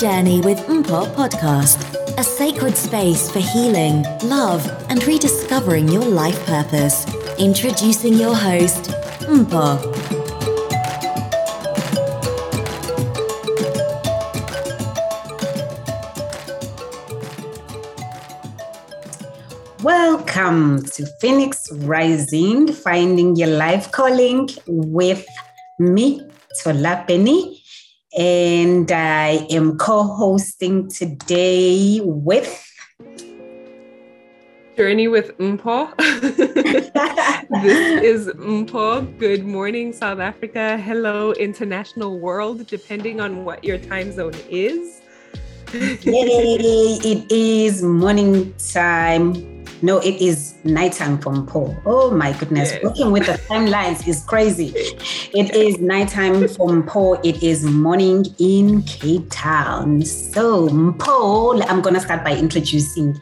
Journey with Mpho podcast, a sacred space for healing, love, and rediscovering your life purpose. Introducing your host, Mpho. Welcome to Phoenix Rising, finding your life calling with me, Tola Penny. And I am co hosting today with Journey with Mpho. this is Mpho. Good morning, South Africa. Hello, international world, depending on what your time zone is. Yay! It is morning time. No, it is nighttime from Paul. Oh my goodness. Working with the timelines is crazy. It is nighttime from Paul. It is morning in Cape Town. So, Paul, I'm going to start by introducing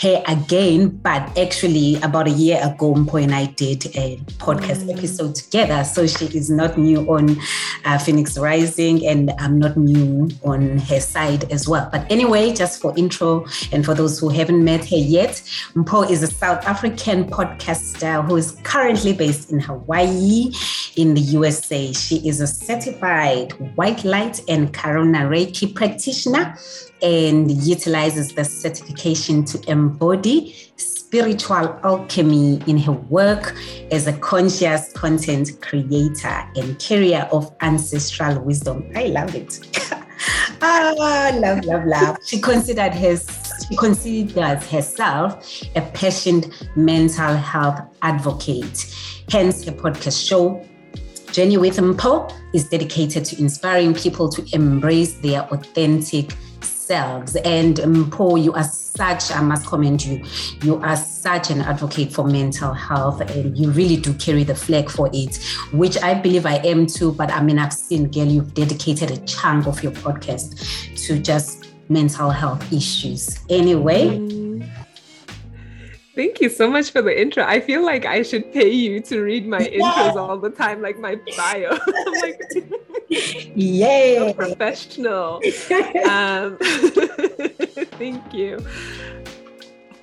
her again. But actually, about a year ago, Mpho and I did a podcast episode together. So, she is not new on uh, Phoenix Rising, and I'm not new on her side as well. But anyway, just for intro and for those who haven't met her yet, Mpho is a South African podcaster who is currently based in Hawaii in the USA. She is a certified white light and Karuna Reiki practitioner and utilizes the certification to embody spiritual alchemy in her work as a conscious content creator and carrier of ancestral wisdom. I love it. ah, love, love, love. She considered she considers herself a passionate mental health advocate. Hence, her podcast show, Journey with Mpho, is dedicated to inspiring people to embrace their authentic selves. And um, Mpho, you are such, I must commend you, you are such an advocate for mental health and you really do carry the flag for it, which I believe I am too. But I mean, I've seen, girl, you've dedicated a chunk of your podcast to just mental health issues. Anyway, Mm. Thank you so much for the intro. I feel like I should pay you to read my intros all the time, like my bio. I'm like yay. professional. Um, thank you.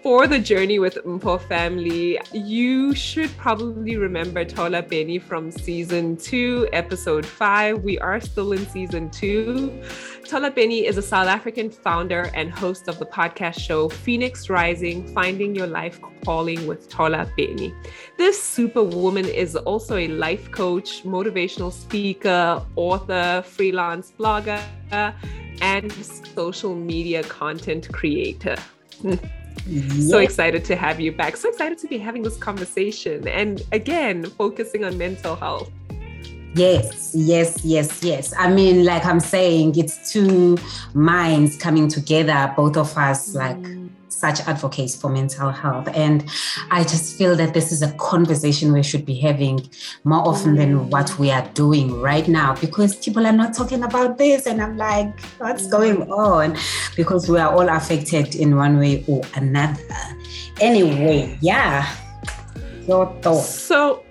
For the journey with Mpho family, you should probably remember Tola Beni from season two, episode five. We are still in season two. Tola Beni is a South African founder and host of the podcast show Phoenix Rising Finding Your Life Calling with Tola Beni. This superwoman is also a life coach, motivational speaker, author, freelance blogger, and social media content creator. So excited to have you back. So excited to be having this conversation and again, focusing on mental health. Yes, yes, yes, yes. I mean, like I'm saying, it's two minds coming together, both of us, like such advocates for mental health. And I just feel that this is a conversation we should be having more often than mm. what we are doing right now because people are not talking about this. And I'm like, what's mm. going on? Because we are all affected in one way or another. Anyway, yeah. Your thoughts. So,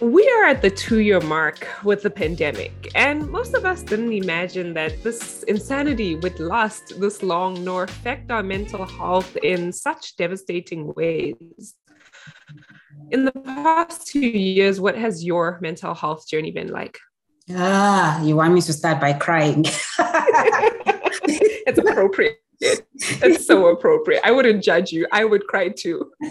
we are at the two year mark with the pandemic, and most of us didn't imagine that this insanity would last this long nor affect our mental health in such devastating ways. In the past two years, what has your mental health journey been like? Ah, you want me to start by crying? it's appropriate. It's so appropriate. I wouldn't judge you. I would cry too.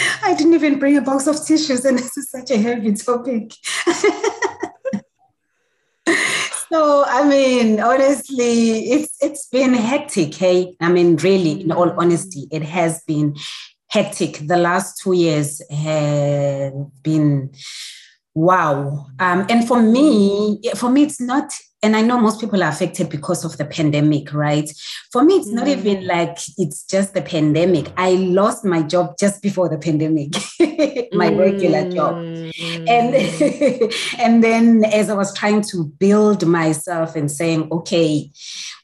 I didn't even bring a box of tissues, and this is such a heavy topic. so I mean, honestly, it's it's been hectic. Hey, I mean, really, in all honesty, it has been hectic. The last two years have been wow. Um, and for me, for me, it's not and I know most people are affected because of the pandemic, right? For me, it's mm. not even like it's just the pandemic. I lost my job just before the pandemic, my mm. regular job. And and then as I was trying to build myself and saying, okay,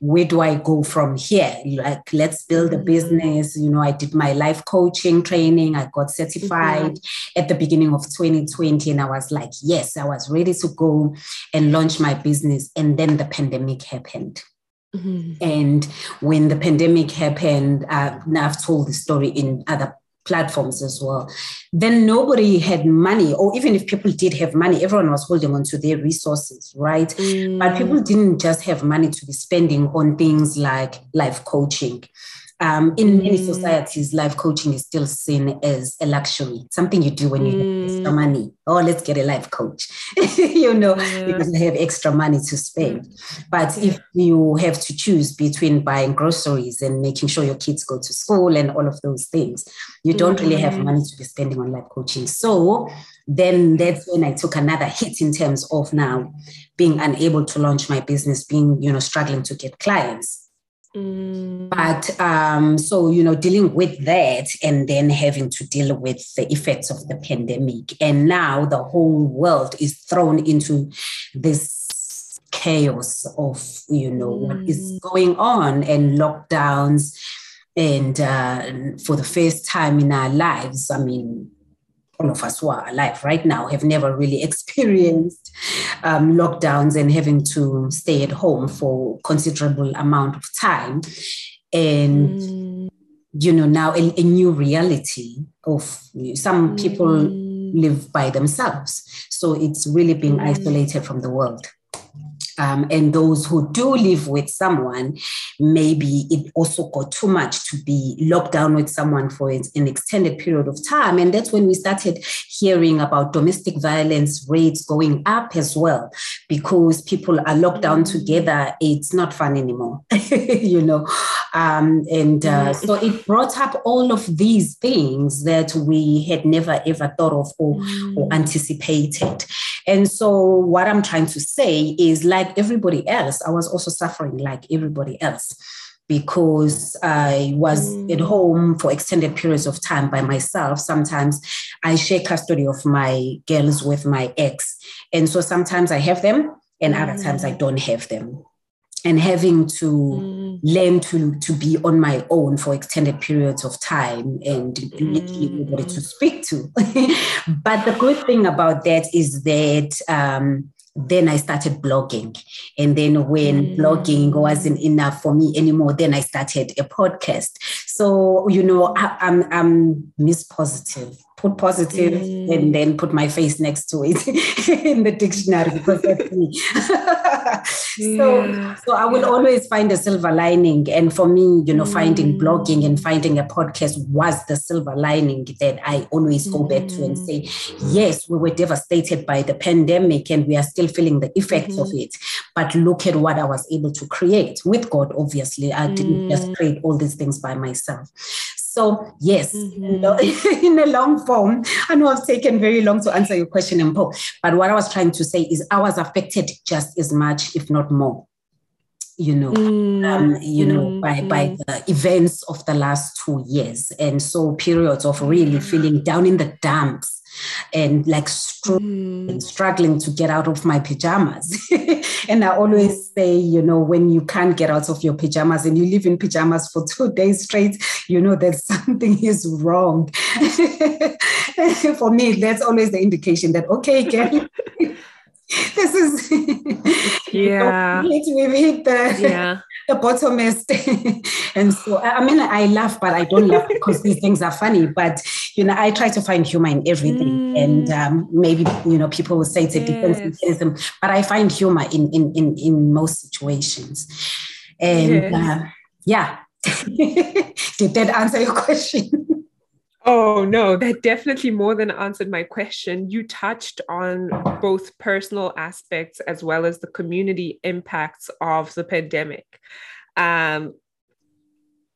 where do I go from here? Like, let's build a mm. business. You know, I did my life coaching training. I got certified mm-hmm. at the beginning of 2020. And I was like, yes, I was ready to go and launch my business. And and then the pandemic happened. Mm-hmm. And when the pandemic happened, uh, now I've told the story in other platforms as well. Then nobody had money, or even if people did have money, everyone was holding on to their resources, right? Mm. But people didn't just have money to be spending on things like life coaching. Um, in many mm. societies, life coaching is still seen as a luxury, something you do when you mm. have extra money. Oh, let's get a life coach, you know, yeah. because they have extra money to spend. But yeah. if you have to choose between buying groceries and making sure your kids go to school and all of those things, you don't really have mm. money to be spending on life coaching. So then that's when I took another hit in terms of now being unable to launch my business, being, you know, struggling to get clients. Mm. But um, so, you know, dealing with that and then having to deal with the effects of the pandemic. And now the whole world is thrown into this chaos of, you know, mm. what is mm. going on and lockdowns. And uh, for the first time in our lives, I mean, all of us who are alive right now have never really experienced um, lockdowns and having to stay at home for considerable amount of time and mm. you know now a, a, new reality of some people mm. live by themselves so it's really being mm. isolated from the world um, and those who do live with someone, maybe it also got too much to be locked down with someone for an extended period of time. And that's when we started hearing about domestic violence rates going up as well, because people are locked down mm. together. It's not fun anymore, you know. Um, and uh, so it brought up all of these things that we had never ever thought of or, or mm. anticipated. And so, what I'm trying to say is like everybody else, I was also suffering like everybody else because I was mm. at home for extended periods of time by myself. Sometimes I share custody of my girls with my ex. And so sometimes I have them, and mm. other times I mm. don't have them and having to mm. learn to to be on my own for extended periods of time and mm. nobody to speak to. but the good thing about that is that um, then I started blogging. And then when mm. blogging wasn't enough for me anymore, then I started a podcast. So, you know, I, I'm, I'm Miss Positive put positive mm. and then put my face next to it in the dictionary because that's me. so, yeah. so I will yeah. always find a silver lining. And for me, you know, mm. finding blogging and finding a podcast was the silver lining that I always go mm. back to and say, yes, we were devastated by the pandemic and we are still feeling the effects mm-hmm. of it. But look at what I was able to create with God, obviously. I didn't just mm. create all these things by myself. So, yes, mm-hmm. in a long form, I know I've taken very long to answer your question, Mpho, but what I was trying to say is I was affected just as much, if not more you know, mm. um, you know, mm. by by mm. the events of the last two years, and so periods of really feeling down in the dumps and like struggling, mm. struggling to get out of my pajamas. and I always say, you know, when you can't get out of your pajamas and you live in pajamas for two days straight, you know that something is wrong. for me, that's always the indication that, okay, Gary, this is yeah. We've hit the yeah. the bottomest and so i mean i laugh but i don't laugh because these things are funny. But you know i try to find humor in everything. Mm. and um, maybe you know people will say it's a yes. defense mechanism but i find humor in in in, in most situations. And yes. uh, yeah. Did that answer your question Oh, no, that definitely more than answered my question. You touched on both personal aspects as well as the community impacts of the pandemic. Um,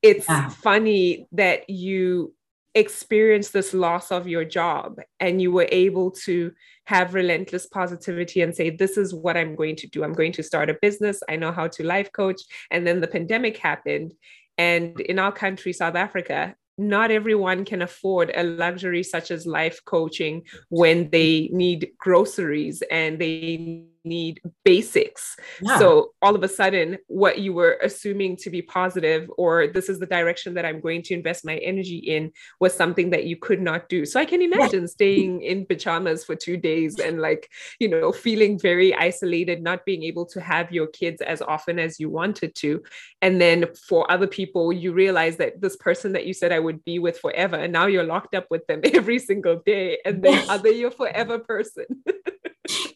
it's yeah. funny that you experienced this loss of your job and you were able to have relentless positivity and say, This is what I'm going to do. I'm going to start a business. I know how to life coach. And then the pandemic happened. And in our country, South Africa, not everyone can afford a luxury such as life coaching when they need groceries and they need basics. Yeah. So all of a sudden, what you were assuming to be positive, or this is the direction that I'm going to invest my energy in, was something that you could not do. So I can imagine staying in pajamas for two days and like, you know, feeling very isolated, not being able to have your kids as often as you wanted to. And then for other people, you realize that this person that you said I would be with forever, and now you're locked up with them every single day. And then are they your forever person?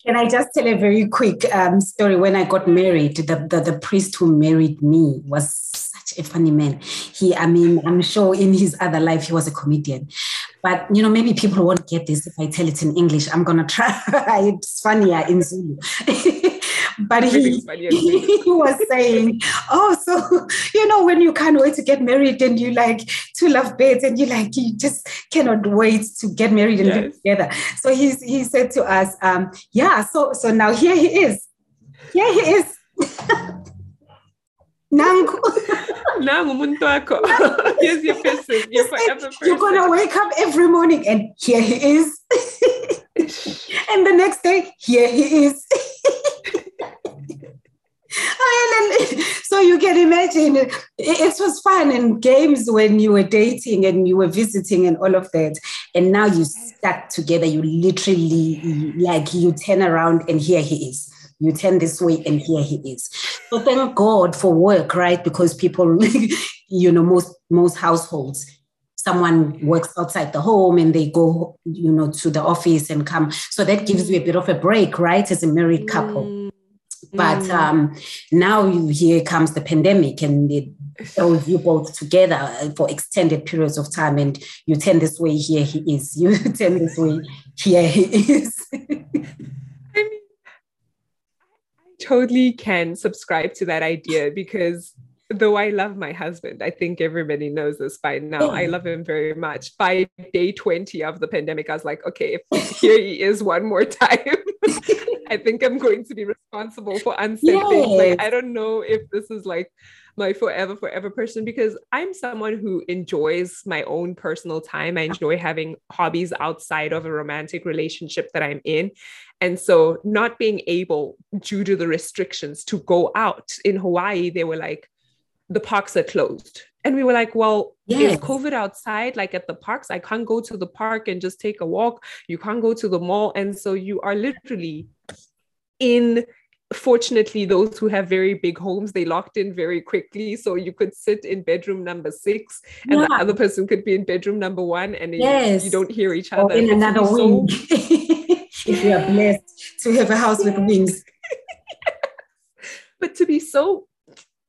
Can I just tell a very quick um, story? When I got married, the, the, the priest who married me was such a funny man. He, I mean, I'm sure in his other life he was a comedian. But you know, maybe people won't get this if I tell it in English. I'm gonna try. it's funnier in Zulu. but he, he was saying, Oh, so you know, when you can't wait to get married and you like to love beds and you like you just cannot wait to get married and yes. live together. So he he said to us, um, yeah, so so now here he is. Here he is. Nangu. Nangu muntuako. Here's your person. You're forever person. You're gonna wake up every morning and here he is. and the next day, here he is. so you can imagine it, it was fun and games when you were dating and you were visiting and all of that. And now you stuck together, you literally like you turn around and here he is. You turn this way and here he is. So thank God for work, right? Because people, you know, most most households someone works outside the home and they go you know to the office and come so that gives you a bit of a break right as a married couple mm. But mm. um, now you, here comes the pandemic and it throws you both together for extended periods of time. And you turn this way, here he is. You turn this way, here he is. I mean, I totally can subscribe to that idea because though I love my husband, I think everybody knows this by now. I love him very much. By day 20 of the pandemic, I was like, okay, here he is one more time. I think I'm going to be responsible for unsaid yes. things. Like, I don't know if this is like my forever, forever person because I'm someone who enjoys my own personal time. I enjoy having hobbies outside of a romantic relationship that I'm in. And so, not being able, due to the restrictions, to go out in Hawaii, they were like, the parks are closed. And we were like, well, yes. is COVID outside, like at the parks? I can't go to the park and just take a walk. You can't go to the mall. And so you are literally in fortunately those who have very big homes they locked in very quickly so you could sit in bedroom number six and yeah. the other person could be in bedroom number one and yes. you, you, don't hear each other or in another wing so... if you are blessed to have a house with wings but to be so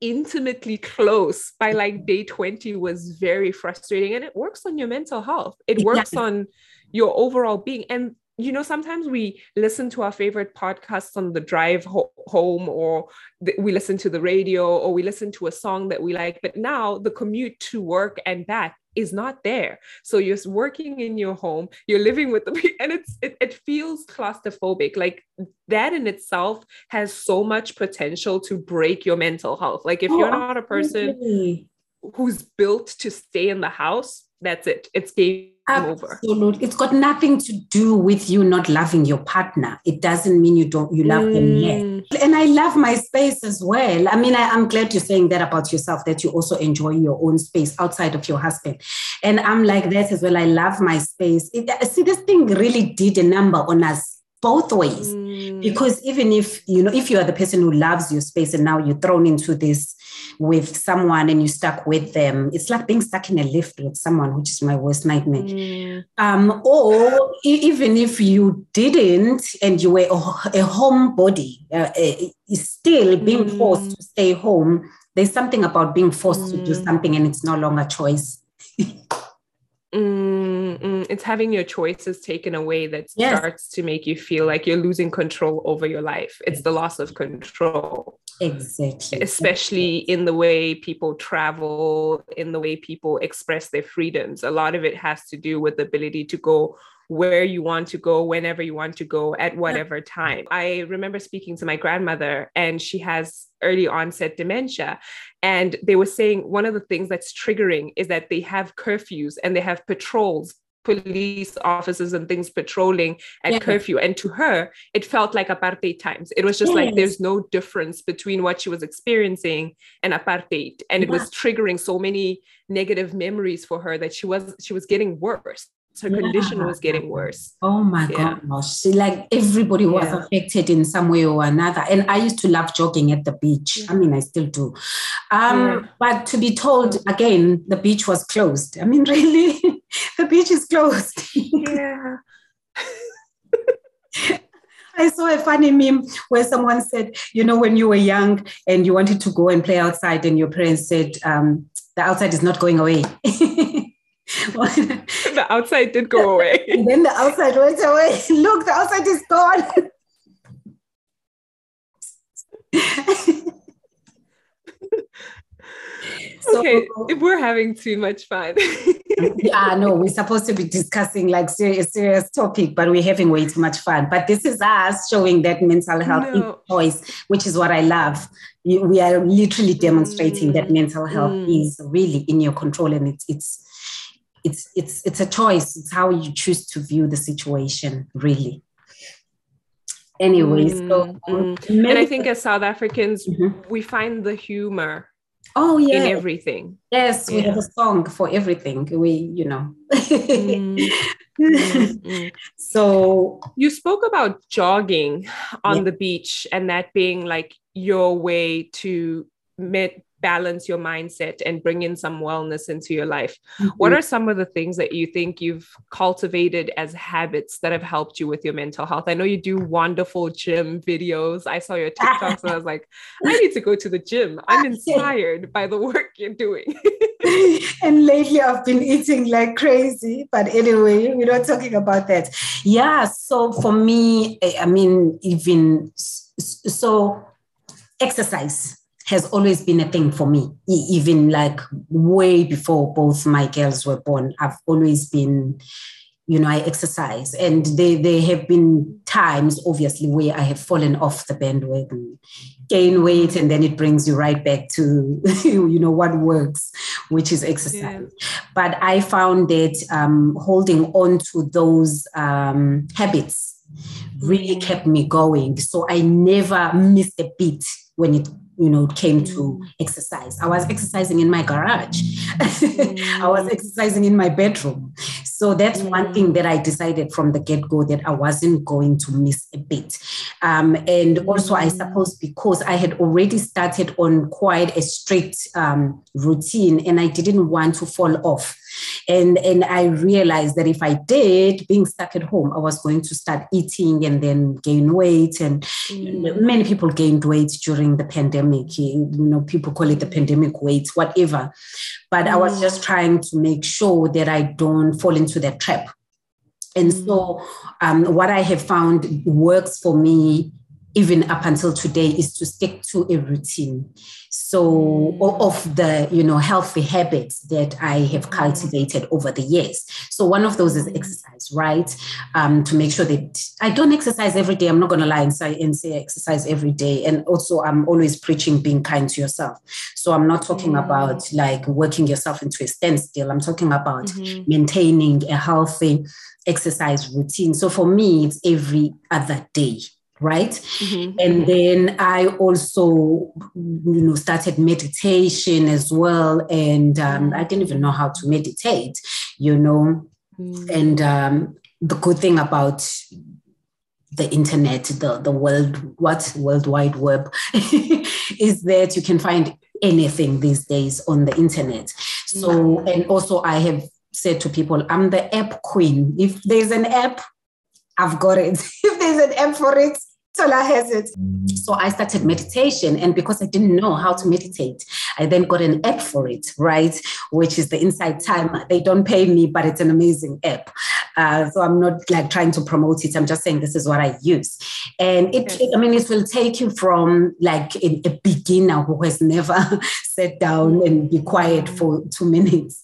intimately close by like day 20 was very frustrating and it works on your mental health it works yeah. on your overall being and you know sometimes we listen to our favorite podcasts on the drive ho- home or th- we listen to the radio or we listen to a song that we like but now the commute to work and back is not there. So you're working in your home you're living with the and it's it, it feels claustrophobic. Like that in itself has so much potential to break your mental health. Like if oh, you're not a person absolutely. who's built to stay in the house that's it. It's game Absolutely. It's got nothing to do with you not loving your partner. It doesn't mean you don't you love mm. them yet. And I love my space as well. I mean, I, am glad you're saying that about yourself, that you also enjoy your own space outside of your husband. And I'm like that as well. I love my space. It, see, this thing really did a number on us both ways. Mm. Because even if, you know, if you are the person who loves your space and now you're thrown into this with someone and you stuck with them. It's like being stuck in a lift with someone, which is my worst nightmare. Mm. Um, or even if you didn't and you were a, a homebody, uh, still being mm. forced to stay home, there's something about being forced mm. to do mm. something and it's no longer choice. Mm, mm, it's having your choices taken away that Yes. starts to make you feel like you're losing control over your life. It's the loss of control, Exactly. especially in the way people travel, in the way people express their freedoms. A lot of it has to do with the ability to go where you want to go, whenever you want to go, at whatever time. I remember speaking to my grandmother, and she has early onset dementia. And they were saying one of the things that's triggering is that they have curfews and they have patrols, police officers and things patrolling at Yeah. curfew. And to her, it felt like apartheid times. It was just like there's no difference between what she was experiencing and apartheid. And it was triggering so many negative memories for her that she was she was getting worse. Her condition was getting worse. Oh my Yeah. gosh. See, like everybody was Yeah. affected in some way or another. And I used to love jogging at the beach. I mean, I still do. Um, Yeah. But to be told again, the beach was closed. I mean, really, the beach is closed. Yeah. I saw a funny meme where someone said, you know, when you were young and you wanted to go and play outside, and your parents said, um, the outside is not going away. the outside did go away. and then the outside went away. Look, the outside is gone. So- okay, we're having too much fun. yeah, no, we're supposed to be discussing like serious, serious topic, but we're having way too much fun. But this is us showing that mental health is No. a choice, which is what I love. We are literally demonstrating that Mm, mental health mm. is really in your control, and it's it's it's it's it's a choice. It's how you choose to view the situation, really. Anyway, so Mm, mm. maybe- and I think as South Africans, Mhm. we find the humor oh yeah, in everything. yes, we have a song for everything. We, you know. Mm, mm, mm. so You spoke about jogging on Yeah. the beach and that being like your way to met, balance your mindset and bring in some wellness into your life. What Mm-hmm. are some of the things that you think you've cultivated as habits that have helped you with your mental health? I know you do wonderful gym videos. I saw your TikToks and I was like, I need to go to the gym. I'm inspired by the work you're doing. and lately I've been eating like crazy. But anyway, we're not talking about that. Yeah. So for me, I mean, even so, exercise has always been a thing for me, even like way before both my girls were born. I've always been. You know, I exercise, and there there have been times, obviously, where I have fallen off the bandwagon, gain weight, and then it brings you right back to, you know, what works, which is exercise but I found that um, holding on to those um, habits really Mm. kept me going. So I never missed a beat when it you know came to Mm. exercise. I was exercising in my garage. I was Mm. exercising in my bedroom. So that's one Mm. thing that I decided from the get go that I wasn't going to miss a bit. Um, and also, I Mm. suppose because I had already started on quite a strict um, routine and I didn't want to fall off. And, and I realized that if I did, being stuck at home, I was going to start eating and then gain weight. And Mm. many people gained weight during the pandemic. You know, people call it the pandemic weight, whatever. But I was Mm. just trying to make sure that I don't fall into that trap. And so, um, what I have found works for me, even up until today, is to stick to a routine. So, of the you know healthy habits that I have cultivated over the years. So, one of those is exercise, right? Um, to make sure that I don't exercise every day. I'm not going to lie and say and say exercise every day. And also, I'm always preaching being kind to yourself. So, I'm not talking Mm. about like working yourself into a standstill. I'm talking about Mhm. maintaining a healthy exercise routine. So for me, it's every other day, right? Mhm. And then I also, you know, started meditation as well. And um, I didn't even know how to meditate, you know. Mhm. And um, the good thing about the internet, the, the world, what World Wide Web, is that you can find anything these days on the internet. So, and also I have said to people, I'm the app queen. If there's an app, I've got it. If there's an app for it, Has it. So I started meditation, and because I didn't know how to meditate, I then got an app for it, right? Which is the Insight Timer. They don't pay me, but it's an amazing app. Uh, so I'm not like trying to promote it. I'm just saying this is what I use. And it, it I mean, it will take you from like a, a beginner who has never sat down and be quiet for two minutes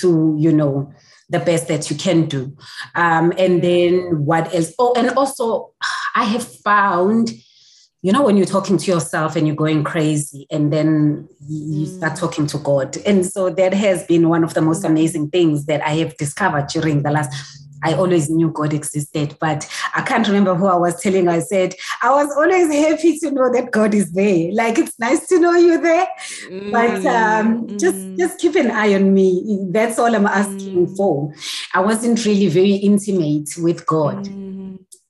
to, you know, the best that you can do. Um, and then what else? Oh, and also I have found you know, when you're talking to yourself and you're going crazy, and then you mm. start talking to God. And so that has been one of the most mm. amazing things that I have discovered during the last. I always knew God existed, but I can't remember who I was telling. I said, I was always happy to know that God is there. Like it's nice to know you're there, mm. but um, mm. just just keep an eye on me. That's all I'm asking mm. for. I wasn't really very intimate with God mm.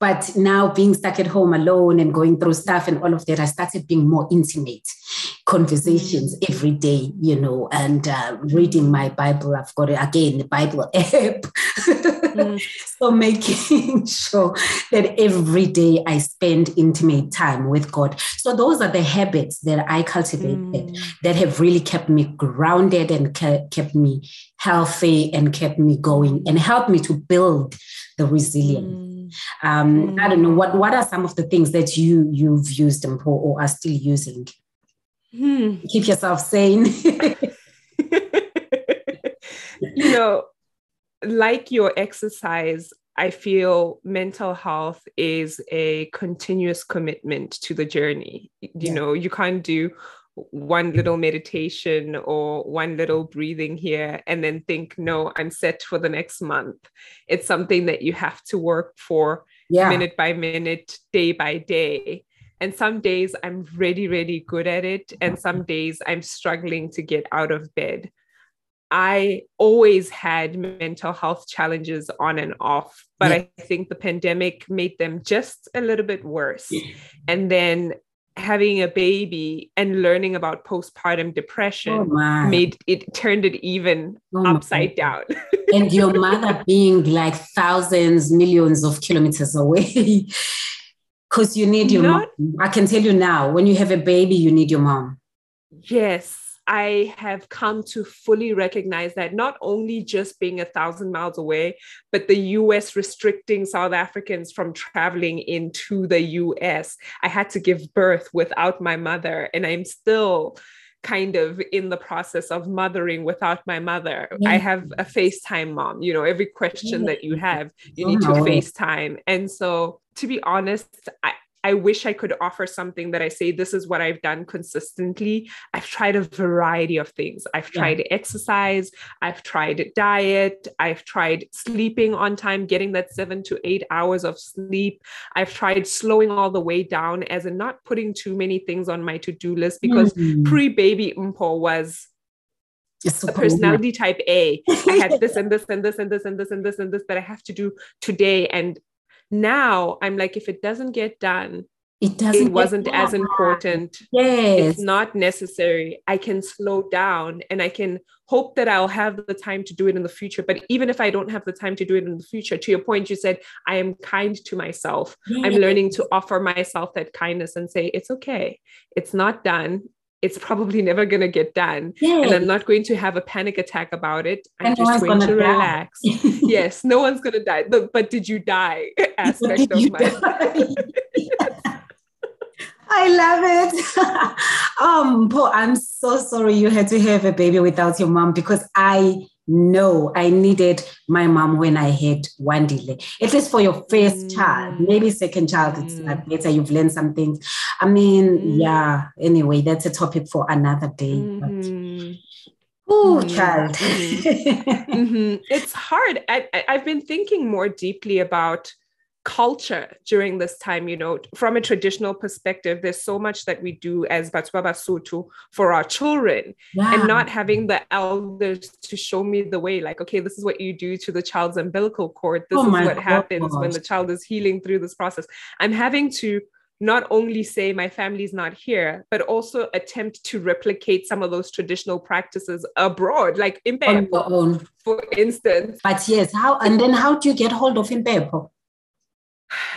But now being stuck at home alone and going through stuff and all of that, I started being more intimate conversations mm. every day, you know, and uh, reading my Bible. I've got it again, the Bible app. mm. So making sure that every day I spend intimate time with God. So those are the habits that I cultivated mm. that have really kept me grounded and kept me healthy and kept me going and helped me to build the resilience. Mm. Um, mm. I don't know what what are some of the things that you you've used and or are still using. Hmm. Keep yourself sane. you know, like your exercise, I feel mental health is a continuous commitment to the journey. You yeah. know, you can't do one hmm. little meditation or one little breathing here and then think no i'm set for the next month. It's something that you have to work for yeah. minute by minute day by day. And some days i'm really really good at it and some days i'm struggling to get out of bed. I always had mental health challenges on and off but yeah. i think the pandemic made them just a little bit worse. And then having a baby and learning about postpartum depression oh made it turned it even oh upside down. and your mother being like thousands, millions of kilometers away. Because you need your Not, mom. I can tell you now, when you have a baby, you need your mom. Yes. I have come to fully recognize that not only just being a thousand miles away, but the US restricting South Africans from traveling into the US. I had to give birth without my mother, and I'm still kind of in the process of mothering without my mother. Yeah. I have a FaceTime mom. You know, every question yeah. that you have, you need to uh-huh. FaceTime. And so, to be honest, I, I wish I could offer something that I say, this is what I've done consistently. I've tried a variety of things. I've tried yeah. exercise, I've tried diet, I've tried sleeping on time, getting that seven to eight hours of sleep. I've tried slowing all the way down, as in not putting too many things on my to do list because mm-hmm. pre baby Mpho was a personality type A. I had this and this and this and this and this and this and this that I have to do today. And now I'm like, if it doesn't get done, it doesn't it wasn't as important. Yes. it's not necessary. I can slow down and i can hope that i'll have the time to do it in the future. But even if i don't have the time to do it in the future to your point you said i am kind to myself. Yes. i'm learning to offer myself that kindness and say it's okay. It's not done it's probably never going to get done. Yay. And I'm not going to have a panic attack about it. I'm and just going to relax. yes, no one's going to die. The, but did you die aspect of my I love it. um, Mpho, I'm so sorry you had to have a baby without your mom because I know I needed my mom when I had one delay. At least for your first mm. child, maybe second child, it's mm. better. You've learned something. I mean, mm. yeah. Anyway, that's a topic for another day. Mm-hmm. Oh, mm-hmm. child. mm-hmm. mm-hmm. It's hard. I, I've been thinking more deeply about culture during this time you know from a traditional perspective there's so much that we do as Batwa Sutu for our children yeah. and not having the elders to show me the way like okay this is what you do to the child's umbilical cord this oh is what God. happens when the child is healing through this process i'm having to not only say my family's not here, but also attempt to replicate some of those traditional practices abroad, like in Impepho, for instance. But yes, how and then how do you get hold of Impepho?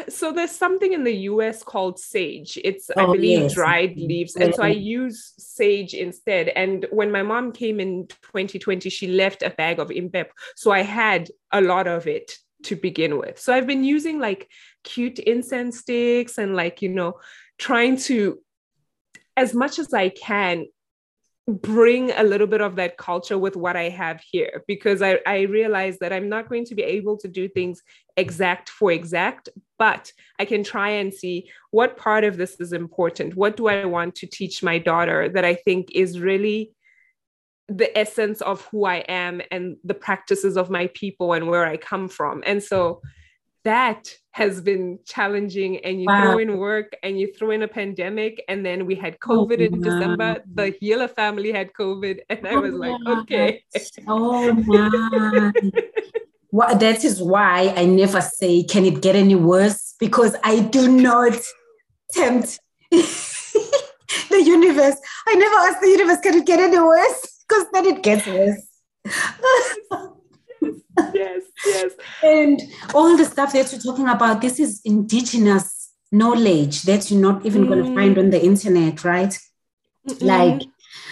So there's something in the US called sage. It's oh, I believe yes. dried leaves. And so I use sage instead. And when my mom came in 2020, she left a bag of impep. So I had a lot of it to begin with. So I've been using like cute incense sticks and like, you know, trying to as much as I can bring a little bit of that culture with what I have here because I, I realize that I'm not going to be able to do things exact for exact, but I can try and see what part of this is important. What do I want to teach my daughter that I think is really the essence of who I am and the practices of my people and where I come from. And so that has been challenging and you wow. throw in work and you throw in a pandemic and then we had oh, covid oh, in december the healer family had covid and i oh, was oh, like okay. Oh man well, that is why i never say can it get any worse? Because i do not tempt the universe. I never ask the universe can it get any worse? Because then it gets worse yes, yes. And all the stuff that you're talking about, this is indigenous knowledge that you're not even mm. going to find on the internet, right? Mm-mm. Like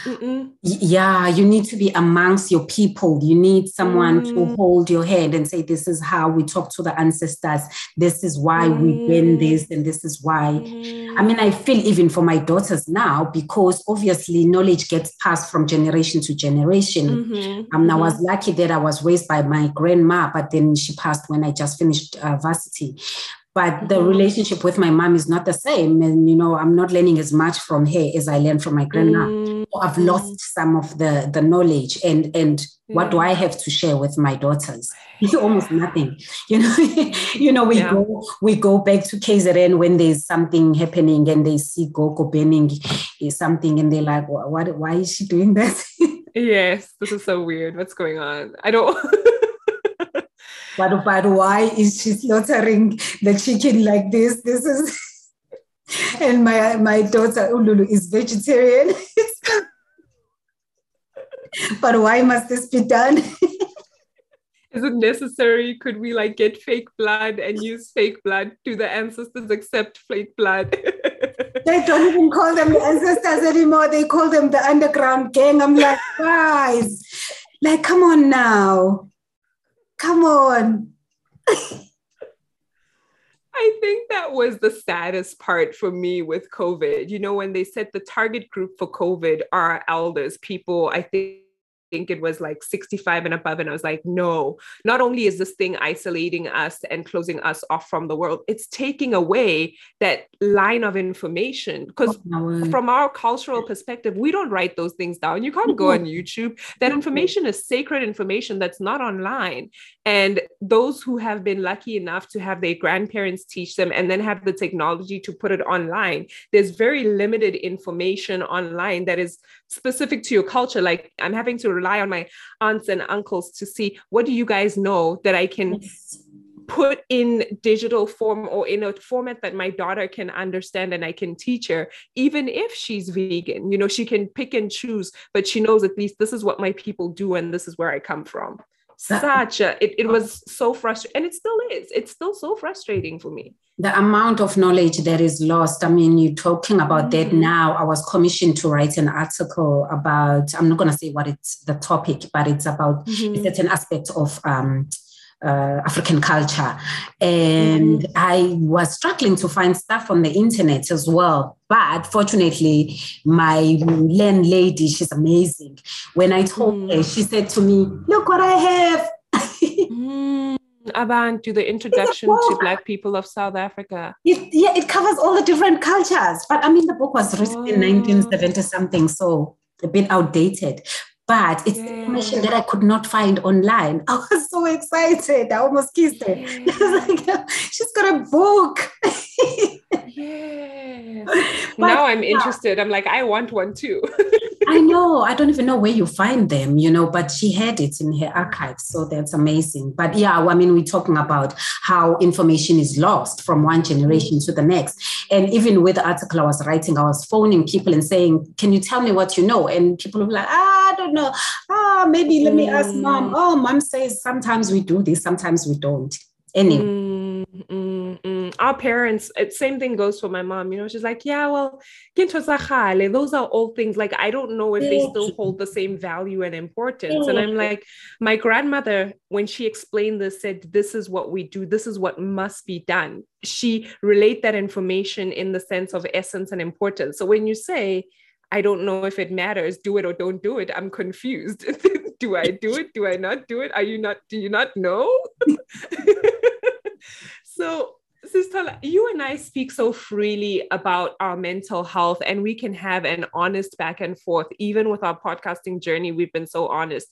Mm-mm. Yeah, you need to be amongst your people. You need someone mm. to hold your hand and say, This is how we talk to the ancestors. This is why mm. we've been this, and this is why. Mm. I mean, I feel even for my daughters now, because obviously knowledge gets passed from generation to generation. Mm-hmm. Um, I was mm-hmm. lucky that I was raised by my grandma, but then she passed when I just finished uh, varsity but the mm-hmm. relationship with my mom is not the same and you know i'm not learning as much from her as i learned from my grandma mm-hmm. i've lost some of the the knowledge and and mm-hmm. what do i have to share with my daughters almost nothing you know you know we yeah. go we go back to KZN when there's something happening and they see Gogo burning something and they're like what why is she doing that yes this is so weird what's going on i don't but, but why is she slaughtering the chicken like this? This is and my my daughter Ululu is vegetarian. but why must this be done? is it necessary? Could we like get fake blood and use fake blood? Do the ancestors accept fake blood? they don't even call them the ancestors anymore. They call them the underground gang. I'm like, guys, like, come on now. Come on. I think that was the saddest part for me with COVID. You know, when they said the target group for COVID are elders, people, I think think it was like 65 and above. And I was like, no, not only is this thing isolating us and closing us off from the world, it's taking away that line of information. Because oh, from our cultural perspective, we don't write those things down. You can't go on YouTube. That information is sacred information that's not online. And those who have been lucky enough to have their grandparents teach them and then have the technology to put it online, there's very limited information online that is specific to your culture. Like I'm having to rely on my aunts and uncles to see what do you guys know that I can put in digital form or in a format that my daughter can understand and I can teach her, even if she's vegan. You know, she can pick and choose, but she knows at least this is what my people do and this is where I come from. Such a, it, it was so frustrating, and it still is. It's still so frustrating for me the amount of knowledge that is lost. I mean, you're talking about mm-hmm. that now. I was commissioned to write an article about, I'm not going to say what it's the topic, but it's about mm-hmm. a certain aspect of um, uh, African culture. And mm-hmm. I was struggling to find stuff on the internet as well. But fortunately, my landlady, she's amazing. When I told mm. her, she said to me, Look what I have. mm. Abantu, the introduction to Black people of South Africa. It, yeah, it covers all the different cultures. But I mean, the book was written oh. in 1970 something, so a bit outdated. But it's yeah. information that I could not find online. I was so excited. I almost kissed her. Like, she's got a book. yeah. now I'm interested. I'm like, I want one too. I know. I don't even know where you find them, you know, but she had it in her archives. So that's amazing. But yeah, I mean, we're talking about how information is lost from one generation to the next. And even with the article I was writing, I was phoning people and saying, Can you tell me what you know? And people were like, ah, I don't know. Ah, maybe let me ask mom. Mm. Oh, mom says sometimes we do this, sometimes we don't. Anyway. Mm. Our parents, same thing goes for my mom. You know, she's like, yeah, well, those are all things like I don't know if they still hold the same value and importance. And I'm like, my grandmother, when she explained this, said, This is what we do, this is what must be done. She relate that information in the sense of essence and importance. So when you say, I don't know if it matters, do it or don't do it, I'm confused. do I do it? Do I not do it? Are you not, do you not know? so Sister, you and I speak so freely about our mental health, and we can have an honest back and forth. Even with our podcasting journey, we've been so honest.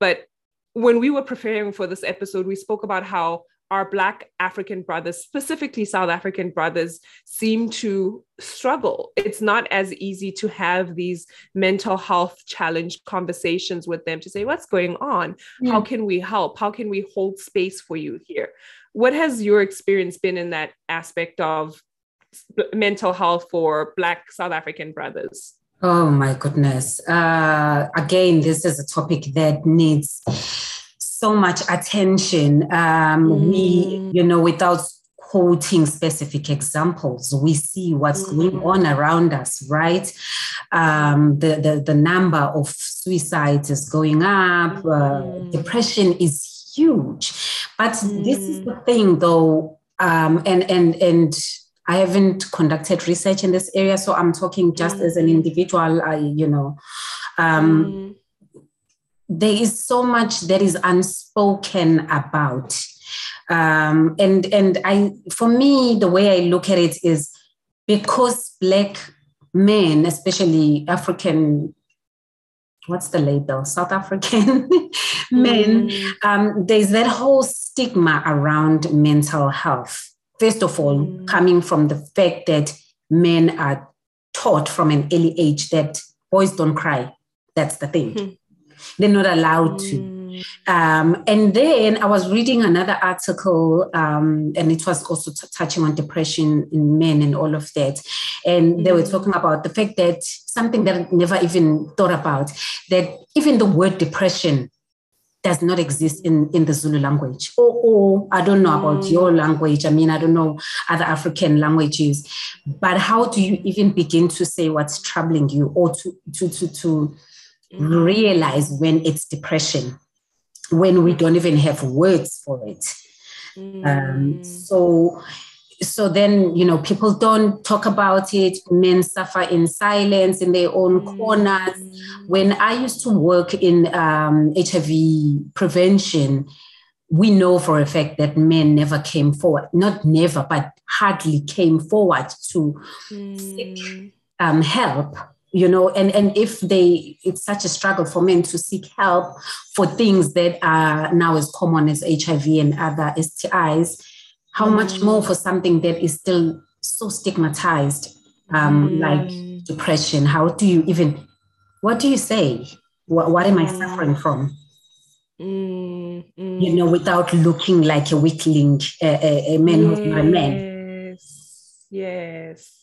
But when we were preparing for this episode, we spoke about how our Black African brothers, specifically South African brothers, seem to struggle. It's not as easy to have these mental health challenge conversations with them to say, What's going on? Yeah. How can we help? How can we hold space for you here? What has your experience been in that aspect of mental health for Black South African brothers? Oh my goodness. Uh, again, this is a topic that needs so much attention. Um, mm. We, you know, without quoting specific examples, we see what's mm. going on around us, right? Um, the, the, the number of suicides is going up, uh, mm. depression is huge. But this is the mm. thing, though, um, and and and I haven't conducted research in this area, so I'm talking just as an mm. individual. I, you know, um, mm. There is so much that is unspoken about, um, and and I, for me, the way I look at it is because black men, especially African what's the label south african men mm. um, there's that whole stigma around mental health first of all mm. coming from the fact that men are taught from an early age that boys don't cry that's the thing mm. They're not allowed to mm. Um, and then I was reading another article, um, and it was also t- touching on depression in men and all of that. And mm-hmm. they were mm. talking about the fact that something that I never even thought about that even the word depression does not exist in, in the Zulu language. Or, or I don't know about mm. your language. I mean, I don't know other African languages. But how do you even begin to say what's troubling you or to, to, to, to mm. Realize when it's depression? when we don't even have words for it. Um, mm. Um, so, so then you know people don't talk about it. Men suffer in silence in their own mm. corners. When I used to work in um, HIV prevention, we know for a fact that men never came forward. Not never, but hardly came forward to mm. seek um, help you know and and if they it's such a struggle for men to seek help for things that are now as common as hiv and other stis how mm. much more for something that is still so stigmatized um, mm. like depression? How do you even what do you say? What, what am i suffering from? Mm, you know without looking like a weakling a, a, a man who's not a man. Yes, yes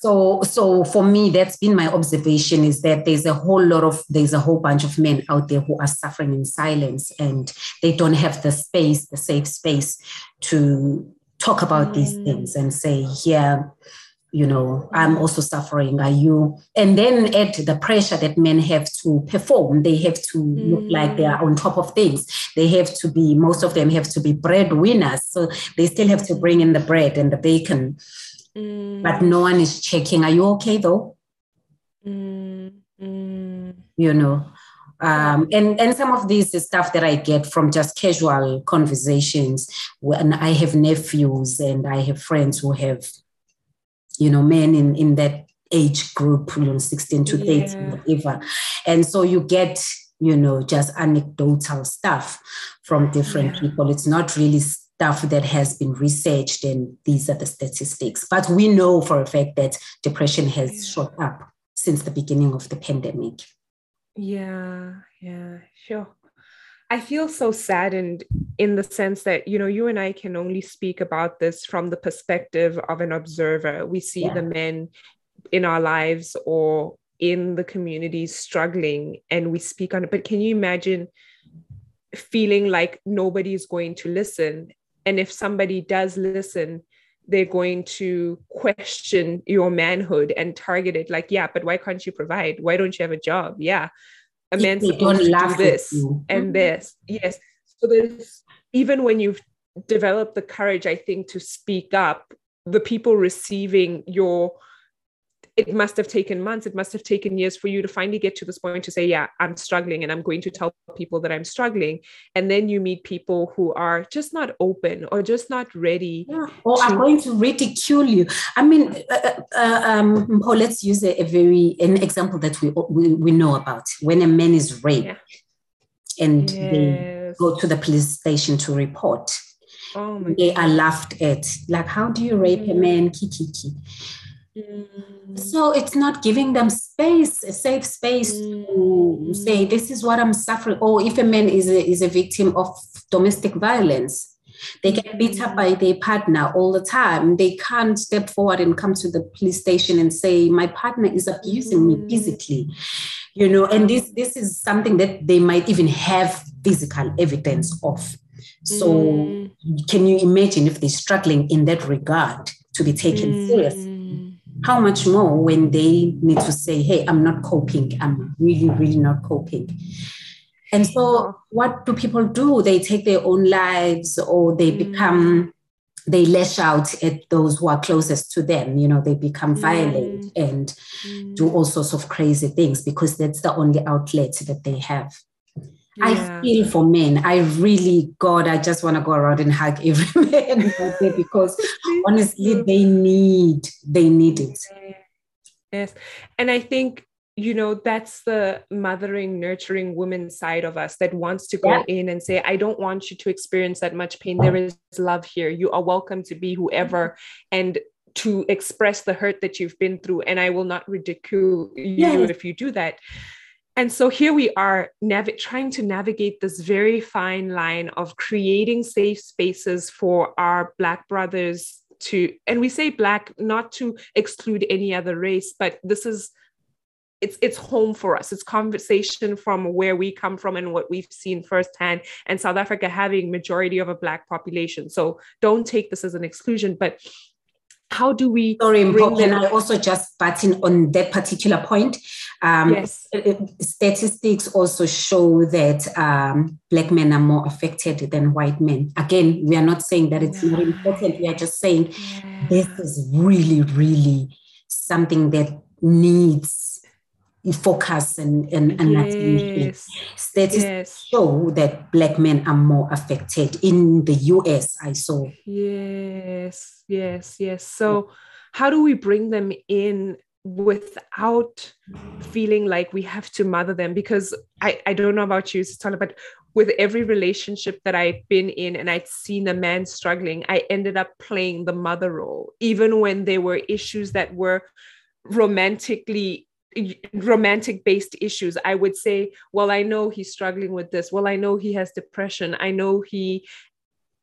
so so for me that's been my observation is that there's a whole lot of there's a whole bunch of men out there who are suffering in silence and they don't have the space the safe space to talk about mm. these things and say yeah you know i'm also suffering. Are you? And then add the pressure that men have to perform. They have to mm. look like they are on top of things. They have to be most of them have to be breadwinners. So they still have to bring in the bread and the bacon Mm. But no one is checking. Are you okay though? Mm. Mm. You know. Um, and and some of these is stuff that I get from just casual conversations. When I have nephews and I have friends who have, you know, men in in that age group, you know, sixteen to yeah. eighteen, whatever. And so you get, you know, just anecdotal stuff from different yeah. people. It's not really stuff that has been researched and these are the statistics. But we know for a fact that depression has shot up since the beginning of the pandemic. Yeah, yeah, sure. I feel so saddened in the sense that, you know, you and I can only speak about this from the perspective of an observer. We see yeah. the men in our lives or in the communities struggling and we speak on it. But can you imagine feeling like nobody is going to listen and if somebody does listen they're going to question your manhood and target it like yeah but why can't you provide? Why don't you have a job? Yeah. A man's supposed to do this and mm-hmm. this. Yes. So there's even when you've developed the courage i think to speak up the people receiving your it must have taken months it must have taken years for you to finally get to this point to say yeah i'm struggling and i'm going to tell people that i'm struggling and then you meet people who are just not open or just not ready yeah. or to- are going to ridicule you i mean uh, uh, uh um, oh, let's use a, a, very an example that we, we, we know about when a man is raped yeah. and yes. they go to the police station to report Oh they God. are laughed at. Like, how do you rape mm. a man? Kiki. Mm. So it's not giving them space, a safe space mm. to say, this is what I'm suffering. Or if a man is a, is a victim of domestic violence, they get beat up by their partner all the time. They can't step forward and come to the police station and say, my partner is abusing me mm. physically. You know, and this this is something that they might even have physical evidence of. So mm. can you imagine if they're struggling in that regard to be taken mm. seriously? How much more when they need to say, hey, I'm not coping. I'm really, really not coping. And so, what do people do? They take their own lives or they mm. become, they lash out at those who are closest to them. You know, they become mm. violent and mm. do all sorts of crazy things because that's the only outlet that they have. Yeah. I feel for men. I really, God, I just want to go around and hug every man because honestly, they need, they need it. Yes. And I think, you know, that's the mothering, nurturing woman side of us that wants to go yeah. in and say, I don't want you to experience that much pain. There is love here. You are welcome to be whoever. Mm-hmm. And to express the hurt that you've been through. And I will not ridicule you yes. if you do that and so here we are nav- trying to navigate this very fine line of creating safe spaces for our black brothers to and we say black not to exclude any other race but this is it's it's home for us. It's conversation from where we come from and what we've seen firsthand and south africa having majority of a black population. So don't take this as an exclusion but how do we sorry and i also just button on that particular point um, yes. statistics also show that um, black men are more affected than white men again we are not saying that it's yeah. not important we are just saying yeah. this is really really something that needs focus and, and, and yes. Statistics yes. show that black men are more affected in the US, I saw. Yes, yes, yes. So how do we bring them in without feeling like we have to mother them? Because I, I don't know about you, Tala, but with every relationship that I've been in and I'd seen a man struggling, I ended up playing the mother role, even when there were issues that were romantically romantic based issues i would say well i know he's struggling with this. Well i know he has depression. I know he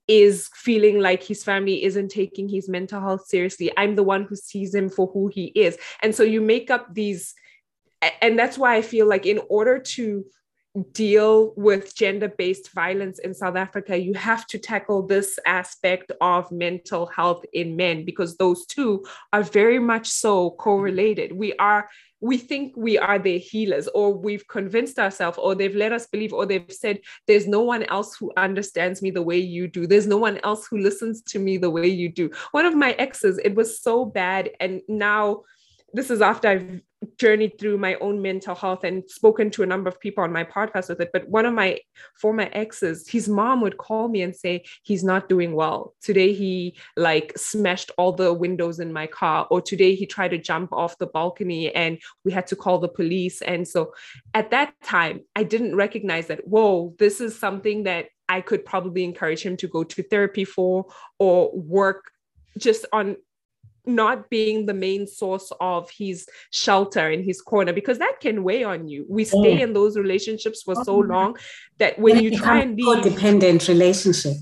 is feeling like his family isn't taking his mental health seriously. I'm the one who sees him for who he is. And so you make up these and that's why i feel like in order to deal with gender based violence in South Africa, you have to tackle this aspect of mental health in men because those two are very much so correlated. We are we think we are their healers or we've convinced ourselves or they've let us believe or they've said there's no one else who understands me the way you do. There's no one else who listens to me the way you do. One of my exes it was so bad. And now this is after I've journeyed through my own mental health and spoken to a number of people on my podcast with it. But one of my former exes, his mom would call me and say, he's not doing well. Today he like smashed all the windows in my car, or today he tried to jump off the balcony and we had to call the police. And so at that time, I didn't recognize that, whoa, this is something that I could probably encourage him to go to therapy for or work just on not being the main source of his shelter in his corner because that can weigh on you. We stay yeah. in those relationships for so long that when you try and leave, codependent relationship.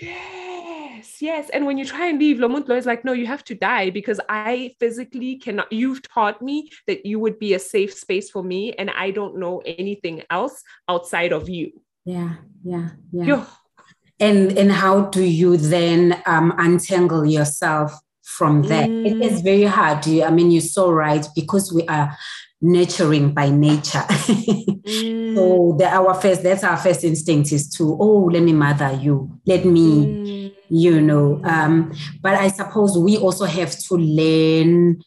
Yes, yes. And when you try and leave, Lomuntlo is like, no, you have to die because I physically cannot. You've taught me that you would be a safe space for me, and I don't know anything else outside of you. Yeah, yeah, yeah. and and how do you then um, untangle yourself from there. mm. it is very hard i mean you're so right because we are nurturing by nature mm. so the, our first that's our first instinct is to oh let me mother you let me mm. you know um, but i suppose we also have to learn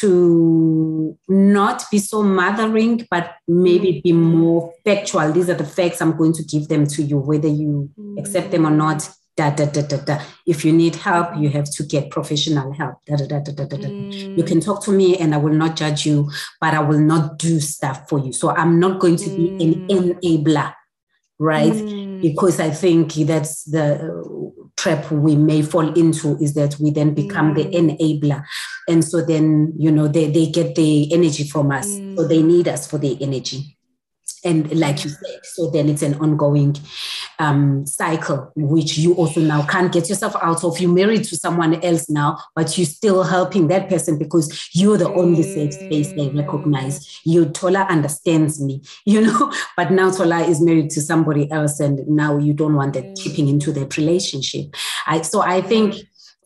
to not be so mothering, but maybe be more factual. These are the facts I'm going to give them to you, whether you accept them or not. Da, da, da, da, da. If you need help, you have to get professional help. Da, da, da, da, da, da. Mm. You can talk to me and I will not judge you, but I will not do stuff for you. So I'm not going to be an enabler, right? Mm. Because I think that's the trap we may fall into is that we then become mm. the enabler and so then you know they, they get the energy from us mm. so they need us for the energy and like you said so then it's an ongoing um, cycle which you also now can't get yourself out of. You're married to someone else now but you're still helping that person because you're the only safe space they recognize. You tola understands me you know but now tola is married to somebody else and now you don't want that chipping into that relationship. I, so i think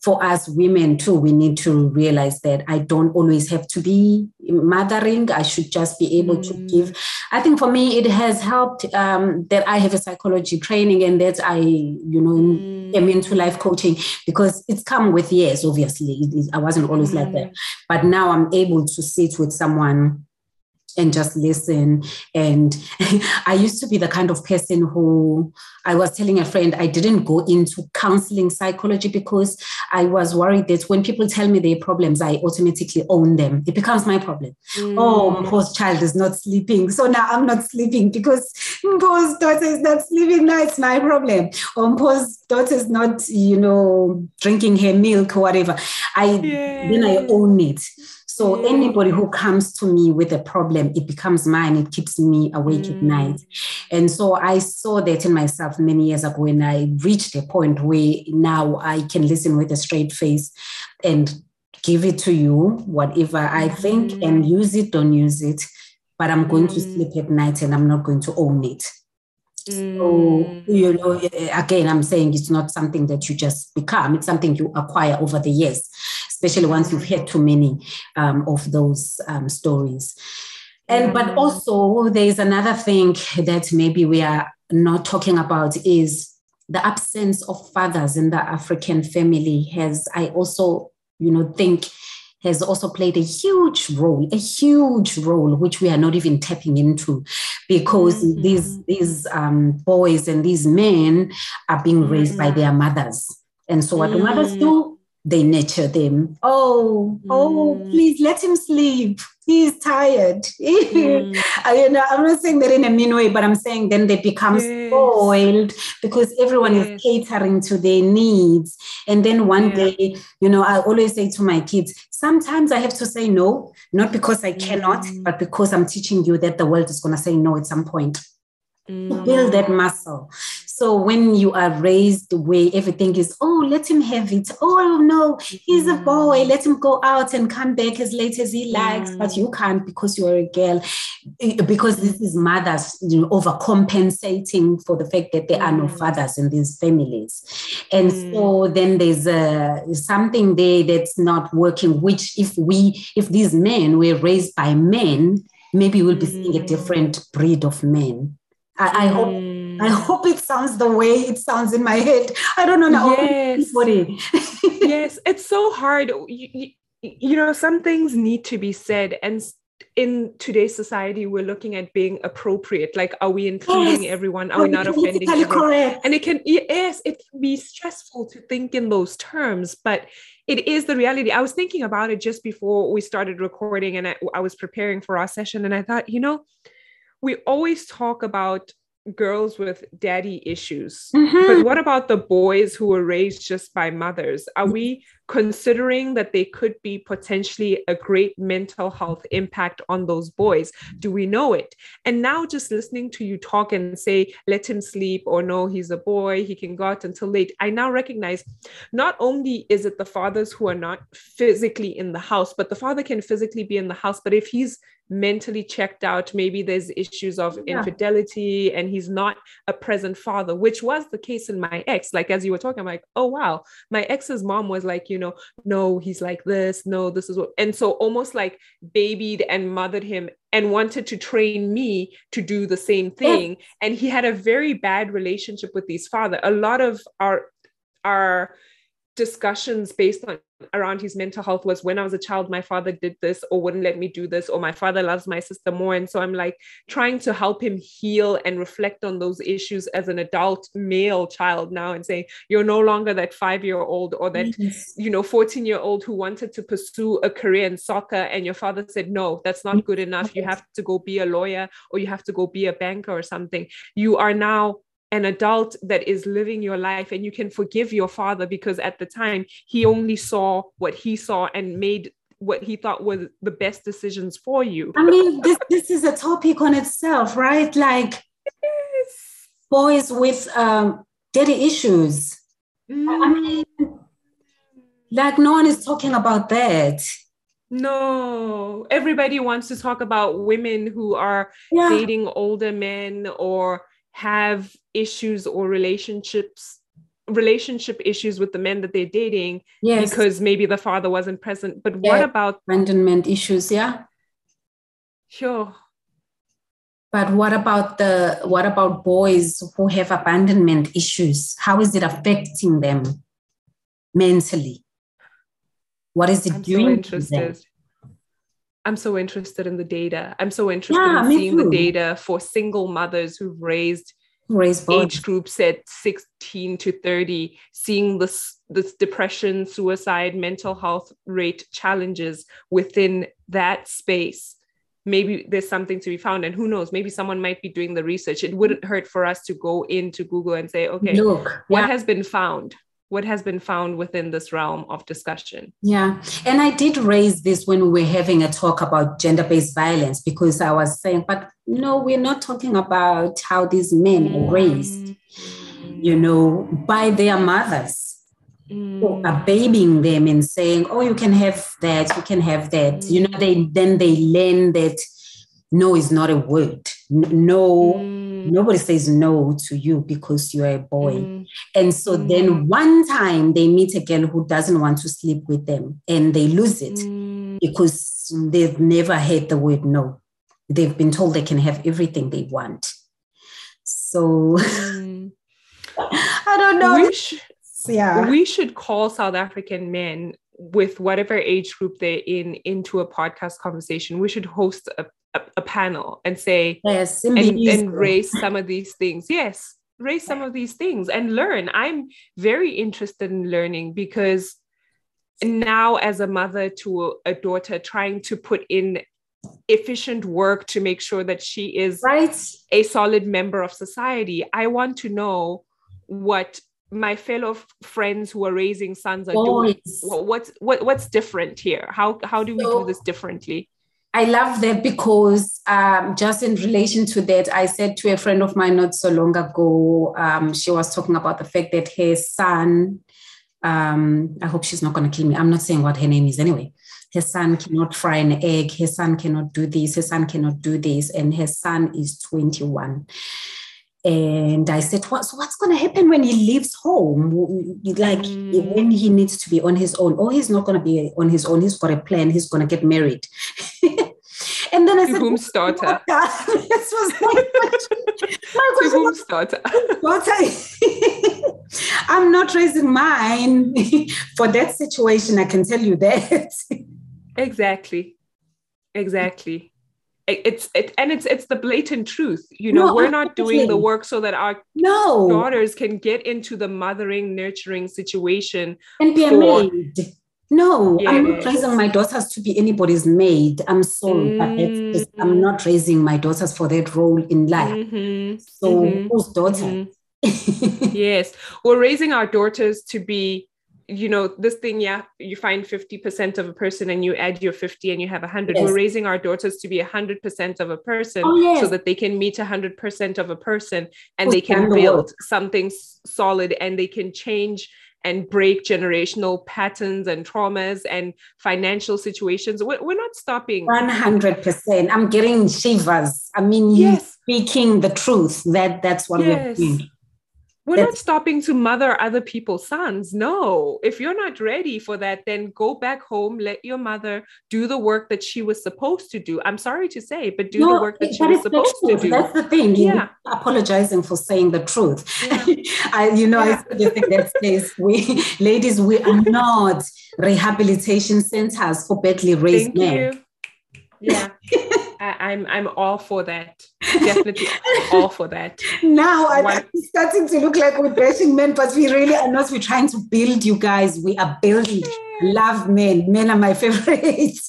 for us women too, we need to realize that I don't always have to be mothering. I should just be able mm. to give. I think for me, it has helped um, that I have a psychology training and that I, you know, mm. am into life coaching because it's come with years, obviously. I wasn't always mm. like that. Mm. But now I'm able to sit with someone and just listen. And I used to be the kind of person who I was telling a friend I didn't go into counseling psychology because I was worried that when people tell me their problems, I automatically own them. It becomes my problem. Mm. Oh, poor child is not sleeping. So now I'm not sleeping because poor daughter is not sleeping. Now it's my problem. Or poor daughter is not, you know, drinking her milk or whatever. I yeah. then I own it. So mm. anybody who comes to me with a problem, it becomes mine. It keeps me awake mm. at night. And so I saw that in myself many years ago when I reached a point where now I can listen with a straight face and give it to you, whatever I think, mm. and use it, don't use it. But I'm going to mm. sleep at night and I'm not going to own it. So, mm. you know, again, I'm saying it's not something that you just become, it's something you acquire over the years especially once you've heard too many um, of those um, stories. And but also there's another thing that maybe we are not talking about is the absence of fathers in the African family has I also you know think has also played a huge role, a huge role, which we are not even tapping into, because mm-hmm. these these um, boys and these men are being raised mm-hmm. by their mothers. And so, what mm-hmm. do mothers do? They nurture them. Oh, mm. oh, please let him sleep. He's tired. Mm. you know, I'm not saying that in a mean way, but I'm saying then they become yes. spoiled because everyone yes. is catering to their needs. And then one yeah. day, you know, I always say to my kids, sometimes I have to say no, not because I cannot, mm. but because I'm teaching you that the world is going to say no at some point. Mm. Build that muscle. So when you are raised where everything is, oh, let him have it. Oh no, he's a boy. Mm. Let him go out and come back as late as he likes. Mm. But you can't because you're a girl. Because this is mothers you know, overcompensating for the fact that there are no mm. fathers in these families. And mm. so then there's a, something there that's not working, which if we, if these men were raised by men, maybe we'll be seeing a mm. different breed of men. I, I hope I hope it sounds the way it sounds in my head. I don't know now. Yes. yes, it's so hard. You, you, know, some things need to be said. And in today's society, we're looking at being appropriate. Like, are we including yes. everyone? Are, we not offending everyone? Correct. And it can, yes, it can be stressful to think in those terms, but it is the reality. I was thinking about it just before we started recording and I, I was preparing for our session. And I thought, you know, we always talk about girls with daddy issues. Mm-hmm. But what about the boys who were raised just by mothers? Are we considering that they could be potentially a great mental health impact on those boys? Do we know it? And now just listening to you talk and say, let him sleep, or no, he's a boy, he can go out until late. I now recognize not only is it the fathers who are not physically in the house, but the father can physically be in the house. But if he's mentally checked out. Maybe there's issues of yeah. infidelity and he's not a present father, which was the case in my ex. Like, as you were talking, I'm like, oh, wow. My ex's mom was like, you know, no, he's like this. No, this is what. And so almost like babied and mothered him and wanted to train me to do the same thing. Yeah. And he had a very bad relationship with his father. A lot of our, our, discussions based on around his mental health was when I was a child, my father did this or wouldn't let me do this, or my father loves my sister more. And so I'm like trying to help him heal and reflect on those issues as an adult male child now and saying, you're no longer that five year old or that, yes. you know, 14 year old who wanted to pursue a career in soccer. And your father said, no, that's not good enough. You have to go be a lawyer or you have to go be a banker or something. You are now an adult that is living your life and you can forgive your father because at the time he only saw what he saw and made what he thought were the best decisions for you i mean this this is a topic on itself right like yes. boys with um daddy issues mm. i mean like no one is talking about that no, everybody wants to talk about women who are yeah. dating older men or have issues or relationships relationship issues with the men that they're dating yes. because maybe the father wasn't present. But yeah. what about abandonment issues yeah? Sure. But what about the what about boys who have abandonment issues? How is it affecting them mentally? What is it I'm doing so interested I'm so interested in the data. I'm so interested yeah, in seeing too. the data for single mothers who've raised raised age groups at 16 to 30, seeing this this depression, suicide, mental health rate challenges within that space. Maybe there's something to be found, and who knows? Maybe someone might be doing the research. It wouldn't hurt for us to go into Google and say, okay, Look, what yeah. has been found? What has been found within this realm of discussion. Yeah. And I did raise this when we were having a talk about gender based violence because I was saying, but no, we're not talking about how these men are raised, mm. you know, by their mothers. Mm. are babying them and saying, "Oh, you can have that, you can have that." You know, they then they learn that no is not a word. No, mm. Nobody says no to you because you're a boy. Mm. And so mm. then one time they meet a girl who doesn't want to sleep with them and they lose it mm. because they've never heard the word no. They've been told they can have everything they want. So mm. I don't know. We sh- yeah. We should call South African men with whatever age group they're in into a podcast conversation. We should host a a, a panel and say yes and, and raise some of these things. Yes raise some of these things and learn. I'm very interested in learning because now as a mother to a daughter trying to put in efficient work to make sure that she is right. a solid member of society i want to know what my fellow friends who are raising sons are Boys. doing what's what, what's different here? How how do we so, do this differently I love that because um, just in relation to that, I said to a friend of mine not so long ago, um, she was talking about the fact that her son, um, I hope she's not going to kill me. I'm not saying what her name is anyway. Her son cannot fry an egg. Her son cannot do this. Her son cannot do this. And her son is 21. And I said, what, so what's going to happen when he leaves home? Like mm. when he needs to be on his own? Oh, he's not going to be on his own. He's got a plan. He's going to get married. and then I to said, whom's oh daughter? this was my question. My to whom's daughter? daughter. I'm not raising mine for that situation. I can tell you that. exactly. Exactly it's it and it's it's the blatant truth you know no, we're not doing the work so that our no. daughters can get into the mothering nurturing situation and be a maid no yes. i'm not raising my daughters to be anybody's maid i'm sorry mm-hmm. but just, i'm not raising my daughters for that role in life mm-hmm. so mm-hmm. whose daughter mm-hmm. yes we're raising our daughters to be you know this thing yeah you find 50% of a person and you add your 50 and you have 100 yes. we're raising our daughters to be 100% of a person oh, yes. so that they can meet 100% of a person and they can build something solid and they can change and break generational patterns and traumas and financial situations. We're, we're not stopping. 100%. I'm getting shivers. I mean, yes. speaking the truth. That That's what yes. we're doing. We're not stopping to mother other people's sons. No. If you're not ready for that, then go back home, let your mother do the work that she was supposed to do. I'm sorry to say, but do no, the work that she was supposed to do. That's the thing. Yeah. apologizing for saying the truth. Yeah. I, you know, yeah. I think that says we ladies, we are not rehabilitation centers for badly raised Thank men. You. Yeah. I, am I'm, I'm all for that. Definitely all for that. Now I'm starting to look like we're bashing men, but we really are not. We're trying to build you guys. We are building. Love men. Men are my favorite.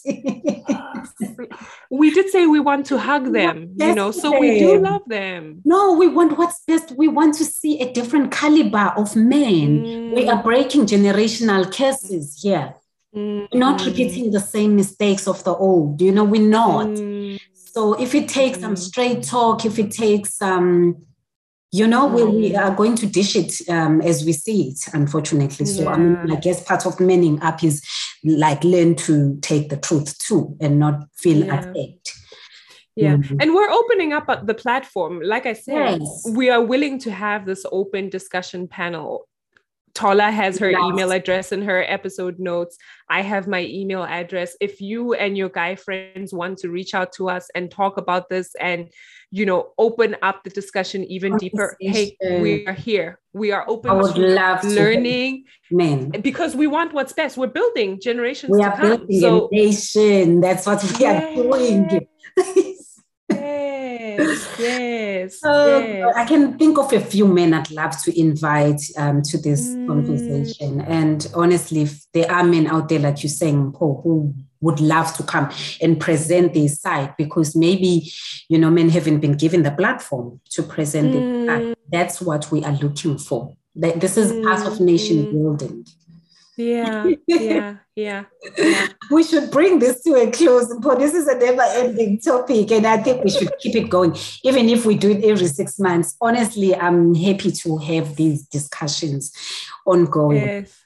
we did say we want to hug them, you know, so we do love them. No, we want what's best. We want to see a different caliber of men. Mm. We are breaking generational curses here. Mm. We're not repeating the same mistakes of the old. You know, we're not. Mm. So if it takes some um, straight talk, if it takes um, you know, we, we mm. are going to dish it um, as we see it, unfortunately. So yeah. I mean, I guess part of manning up is like learn to take the truth too and not feel yeah. attacked. Yeah. Mm-hmm. And we're opening up the platform. Like I said, yes. we are willing to have this open discussion panel Tola has her yes. email address in her episode notes. I have my email address. If you and your guy friends want to reach out to us and talk about this and, you know, open up the discussion even deeper, hey, we are here. We are open I would to love learning. Men. Because we want what's best. We're building generations we are building so, a nation. That's what we yeah. are doing. yes, yes, uh, yes. I can think of a few men I'd love to invite um, to this mm. conversation. And honestly, if there are men out there, like you're saying, Paul, who would love to come and present their side because maybe, you know, men haven't been given the platform to present mm. That's what we are looking for. This is mm. part of nation mm. building. Yeah, yeah, yeah, yeah. we should bring this to a close, but this is a never-ending topic, and I think we should keep it going, even if we do it every six months. Honestly, I'm happy to have these discussions ongoing. Yes.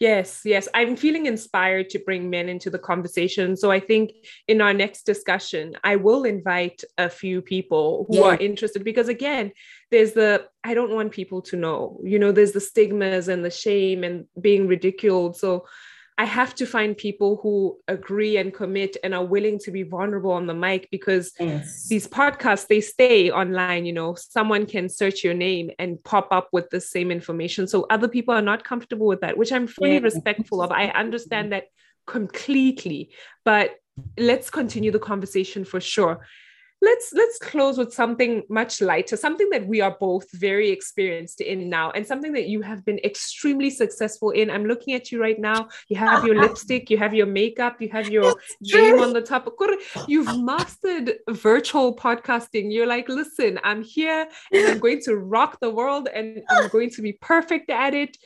Yes, yes. I'm feeling inspired to bring men into the conversation. So I think in our next discussion, I will invite a few people who yeah. are interested because, again, there's the I don't want people to know, you know, there's the stigmas and the shame and being ridiculed. So I have to find people who agree and commit and are willing to be vulnerable on the mic because yes. these podcasts they stay online you know. Someone can search your name and pop up with the same information. So other people are not comfortable with that which I'm fully yeah. respectful of. I understand that completely. But let's continue the conversation for sure let's let's close with something much lighter something that we are both very experienced in now and something that you have been extremely successful in. I'm looking at you right now. You have your lipstick you have your makeup you have your name on the top you've mastered virtual podcasting. You're like listen i'm here and i'm going to rock the world and i'm going to be perfect at it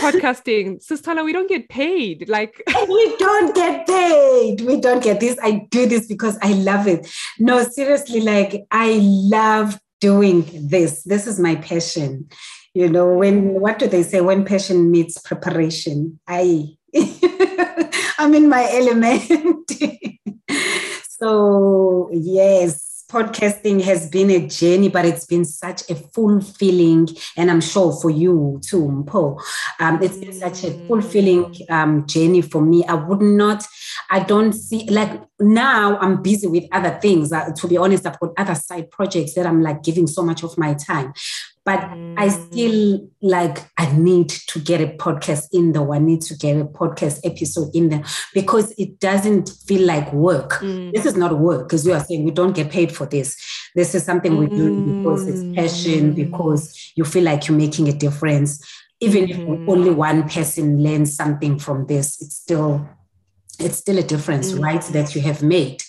podcasting. Sistala we don't get paid. Like oh, we don't get paid. We don't get this. I do this because i love it. No seriously like i love doing this. This is my passion. You know when what do they say? When passion meets preparation. I i'm in my element. So yes podcasting has been a journey, but it's been such a fulfilling, and I'm sure for you too, Mpho. Um, it's been such a fulfilling um, journey for me. I would not, I don't see, like now I'm busy with other things. Uh, to be honest, I've got other side projects that I'm like giving so much of my time but mm. I still like I need to get a podcast in there. I need to get a podcast episode in there because it doesn't feel like work. Mm. This is not work because you are saying we don't get paid for this. This is something we do because it's passion, mm. because you feel like you're making a difference. Even mm-hmm. if only one person learns something from this, it's still it's still a difference, mm. right? That you have made.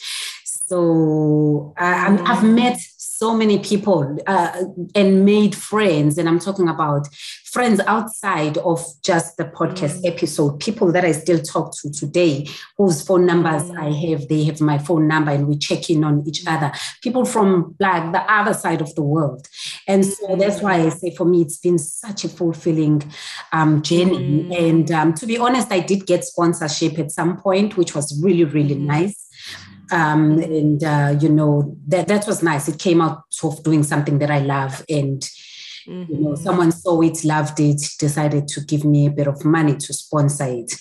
So uh, I've met so many people uh, and made friends. And I'm talking about friends outside of just the podcast mm. episode, people that I still talk to today, whose phone numbers mm. I have, they have my phone number and we check in on each other, people from like the other side of the world. And so that's why I say for me, it's been such a fulfilling um, journey. Mm. And um, to be honest, I did get sponsorship at some point, which was really, really mm. nice. Um, and uh, you know that that was nice. It came out of doing something that I love, and Mm-hmm. You know, mm-hmm. someone saw it, loved it, decided to give me a bit of money to sponsor it.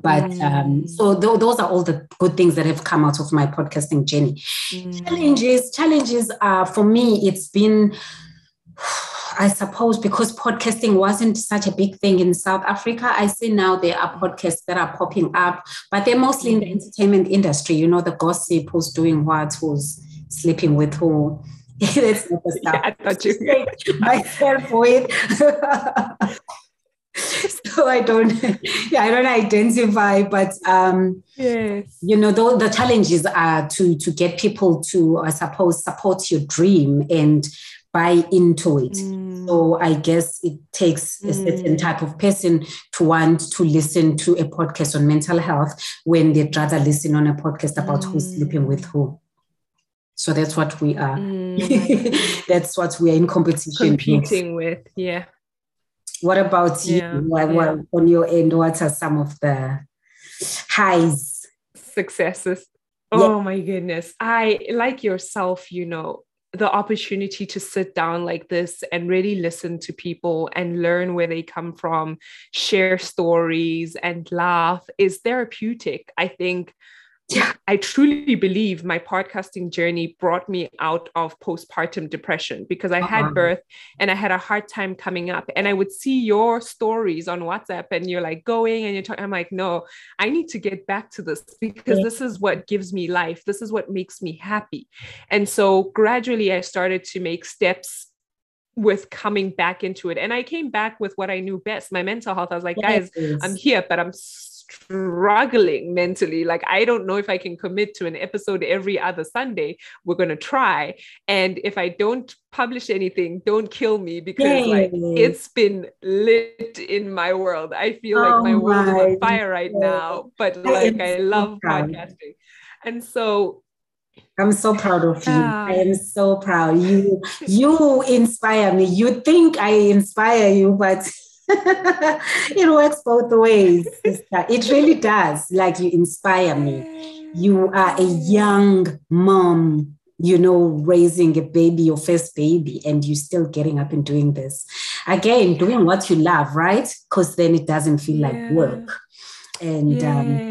But um, mm. um, so th- those are all the good things that have come out of my podcasting journey. Mm. Challenges, challenges are for me, it's been I suppose because podcasting wasn't such a big thing in South Africa, I see now there are podcasts that are popping up, but they're mostly in the mm-hmm. entertainment industry. You know, the gossip, who's doing what, who's sleeping with who, That's not the stuff. Yeah, I thought you myself with. so I don't, yeah, I don't identify, but um, yes, you know, the, the challenges are to to get people to, I suppose, support your dream and buy into it. Mm. So I guess it takes a certain mm. type of person to want to listen to a podcast on mental health when they'd rather listen on a podcast about mm. who's sleeping with who. So that's what we are. Mm. that's what we are in competition competing with. with. Yeah. What about yeah. you? What, yeah. on your end, what are some of the highs? Successes. Oh yeah. my goodness. I like yourself, you know, the opportunity to sit down like this and really listen to people and learn where they come from, share stories and laugh is therapeutic. I think yeah, I truly believe my podcasting journey brought me out of postpartum depression because I had uh-huh. birth and I had a hard time coming up. And I would see your stories on WhatsApp and you're like going and you're talking. I'm like, no, I need to get back to this because yeah. this is what gives me life. This is what makes me happy. And so gradually I started to make steps with coming back into it. And I came back with what I knew best, my mental health. I was like, guys. I'm here, but I'm struggling mentally. Like, I don't know if I can commit to an episode every other Sunday. We're going to try. And if I don't publish anything, don't kill me because Yay. like it's been lit in my world. I feel oh like my, my world is on fire right now, but like I love so podcasting. And so I'm so proud of you. I am so proud. You you inspire me. You think I inspire you, but it works both ways, sister. It really does. Like you inspire me. You are a young mom, you know, raising a baby, your first baby, and you're still getting up and doing this. Again, doing what you love, right? Because then it doesn't feel yeah. like work. And yeah. um,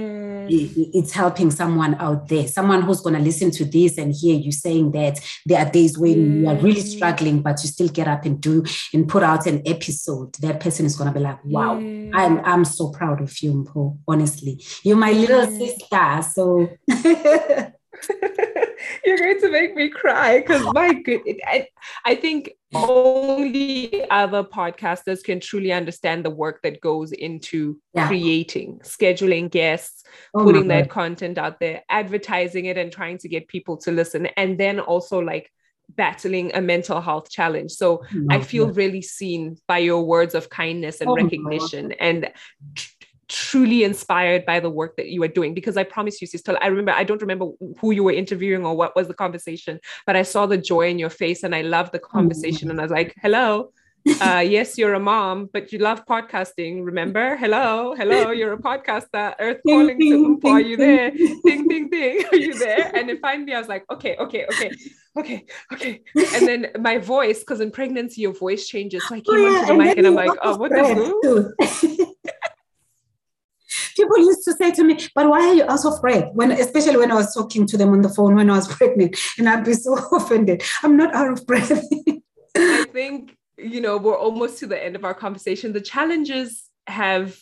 it's helping someone out there, someone who's going to listen to this and hear you saying that there are days when mm. you are really mm. struggling, but you still get up and do and put out an episode. That person is going to be like, wow, mm. I'm, I'm so proud of you, Mpho, honestly. You're my little sister. So. You're going to make me cry because my good, I, I think only other podcasters can truly understand the work that goes into yeah. creating, scheduling guests, oh putting that content out there, advertising it, and trying to get people to listen. And then also like battling a mental health challenge. So oh I feel God. really seen by your words of kindness and oh recognition. And truly inspired by the work that you are doing because I promise you, sister, I remember, I don't remember who you were interviewing or what was the conversation, but I saw the joy in your face and I loved the conversation. Mm-hmm. And I was like, hello. Uh, yes, you're a mom, but you love podcasting. Remember? Hello, hello, you're a podcaster. Earth calling to Are you there? ding, ding, ding. Are you there? And then finally, I was like, okay, okay, okay, okay, okay. And then my voice, because in pregnancy, your voice changes. So I came oh, yeah, onto the mic and I'm like, oh, what the people used to say to me, but why are you out of breath? When, especially when I was talking to them on the phone when I was pregnant, and I'd be so offended. I'm not out of breath. I think, you know, we're almost to the end of our conversation. The challenges have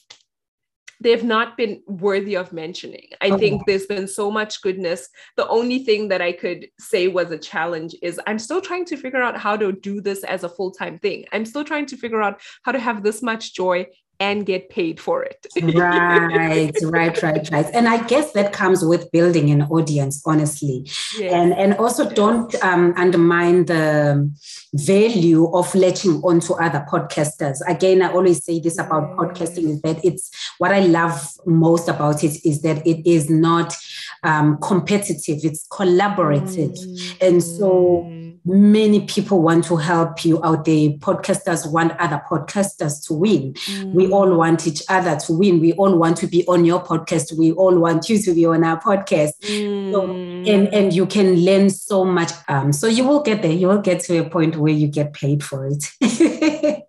they've not been worthy of mentioning. I oh. think there's been so much goodness. The only thing that I could say was a challenge is I'm still trying to figure out how to do this as a full time thing. I'm still trying to figure out how to have this much joy and get paid for it. right, right, right, right. And I guess that comes with building an audience, honestly. Yes. And and also yes. don't um, undermine the value of latching onto other podcasters. Again, I always say this about podcasting is that it's what I love most about it is that it is not um, competitive, it's collaborative. Mm. And so many people want to help you out there. Podcasters want other podcasters to win. Mm. We all want each other to win. We all want to be on your podcast. We all want you to be on our podcast. Mm. So, and, and you can learn so much. Um, so you will get there. You will get to a point where you get paid for it.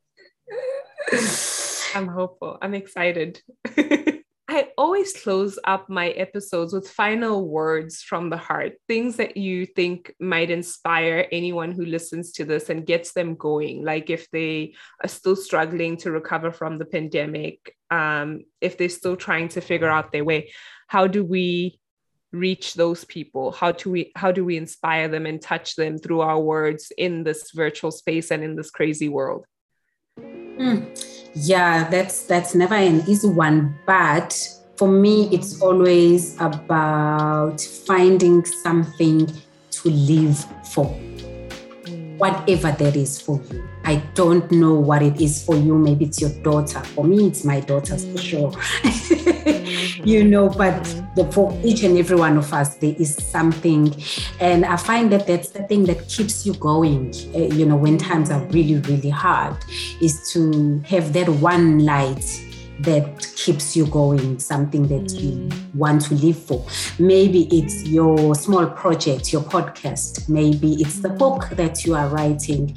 I'm hopeful. I'm excited. I always close up my episodes with final words from the heart, things that you think might inspire anyone who listens to this and gets them going. Like if they are still struggling to recover from the pandemic, um, if they're still trying to figure out their way, how do we reach those people? How do we how do we inspire them and touch them through our words in this virtual space and in this crazy world? Mm yeah that's that's never an easy one but for me it's always about finding something to live for. Hmm. Whatever that is for you. I don't know what it is for you. Maybe it's your daughter. For me it's my daughter for hmm. sure hmm. You know, but the, for each and every one of us, there is something. And I find that that's the thing that keeps you going, uh, you know, when times are really, really hard, is to have that one light that keeps you going, something that mm. you want to live for. Maybe it's your small project, your podcast. Maybe it's the book that you are writing.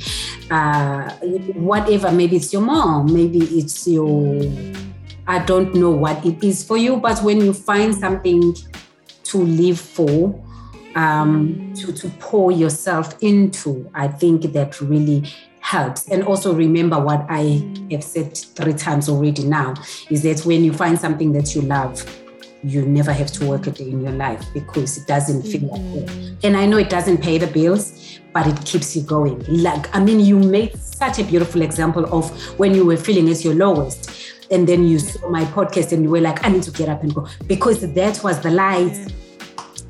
Uh, whatever, maybe it's your mom, maybe it's your I don't know what it is for you, but when you find something to live for, um, to, to pour yourself into, I think that really helps. And also remember what I have said three times already now is that when you find something that you love, you never have to work a day in your life because it doesn't feel mm-hmm. like it. And I know it doesn't pay the bills, but it keeps you going. Like, I mean, you made such a beautiful example of when you were feeling at your lowest and then you saw my podcast and you were like, I need to get up and go because that was the light. Yeah.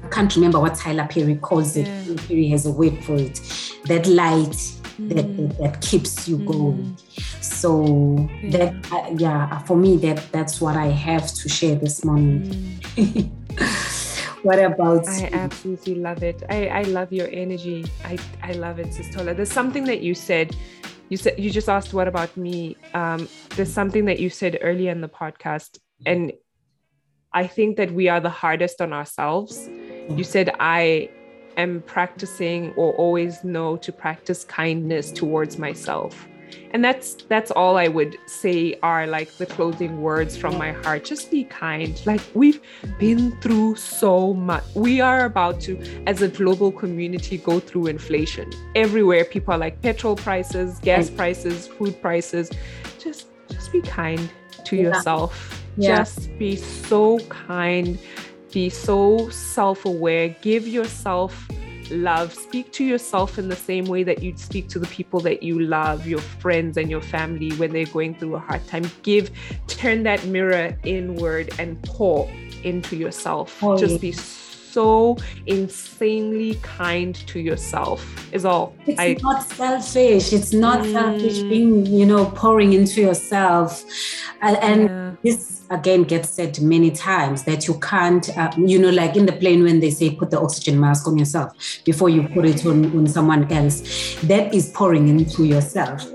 I can't remember what Tyler Perry calls it. Yeah. Perry has a word for it. That light mm. that, that keeps you mm. going. So yeah. that uh, yeah, for me that that's what I have to share this morning. Mm. what about I absolutely love it. I, I love your energy. I, I love it, Sistola. There's something that you said you said you just asked what about me. Um, there's something that you said earlier in the podcast and i think that we are the hardest on ourselves. You said i am practicing or always know to practice kindness towards myself and that's that's all i would say are like the closing words from my heart. Just be kind. Like we've been through so much. We are about to as a global community go through inflation. Everywhere people are like petrol prices gas prices food prices. Just just be kind to yeah. yourself. Yeah. just be so kind. Be so self-aware. Give yourself love. Speak to yourself in the same way that you'd speak to the people that you love, your friends and your family when they're going through a hard time. Give, turn that mirror inward and pour into yourself. Oh, Just be so insanely kind to yourself is all it's I, not selfish it's not mm, selfish being you know pouring into yourself and, and yeah. This again gets said many times that you can't uh, you know like in the plane when they say put the oxygen mask on yourself before you put it on, on someone else that is pouring into yourself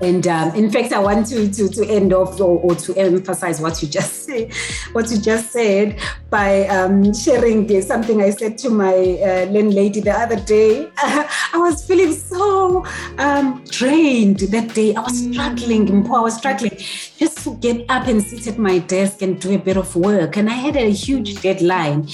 and um, in fact, I want to, to, to end off or, or, to emphasize what you just said, what you just said by um, sharing this, something I said to my uh, landlady the other day. I was feeling so um, drained that day. I was struggling, I was struggling just to get up and sit at my desk and do a bit of work. And I had a huge deadline.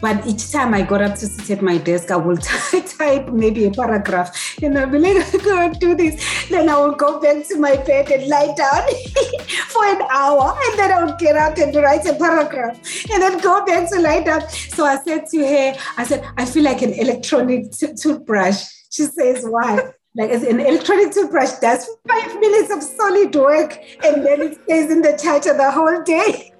But each time I got up to sit at my desk, I will type maybe a paragraph and I'll be like, go and do this. Then I will go back to my bed and lie down for an hour. And then I will get up and write a paragraph and then go back to lie down. So I said to her, I said, I feel like an electronic t- toothbrush. She says, why? Like as an electronic toothbrush does five minutes of solid work and then it stays in the charger the whole day.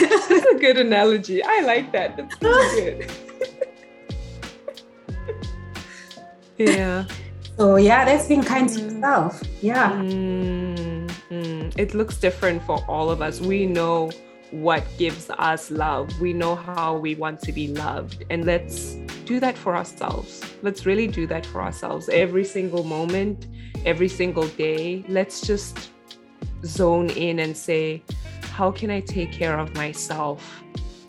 That's a good analogy. I like that. That's good. yeah. So yeah, that's being kind to yourself. Yeah. Mm, mm. It looks different for all of us. We know what gives us love. We know how we want to be loved. And let's do that for ourselves. Let's really do that for ourselves every single moment, every single day. Let's just zone in and say, how can I take care of myself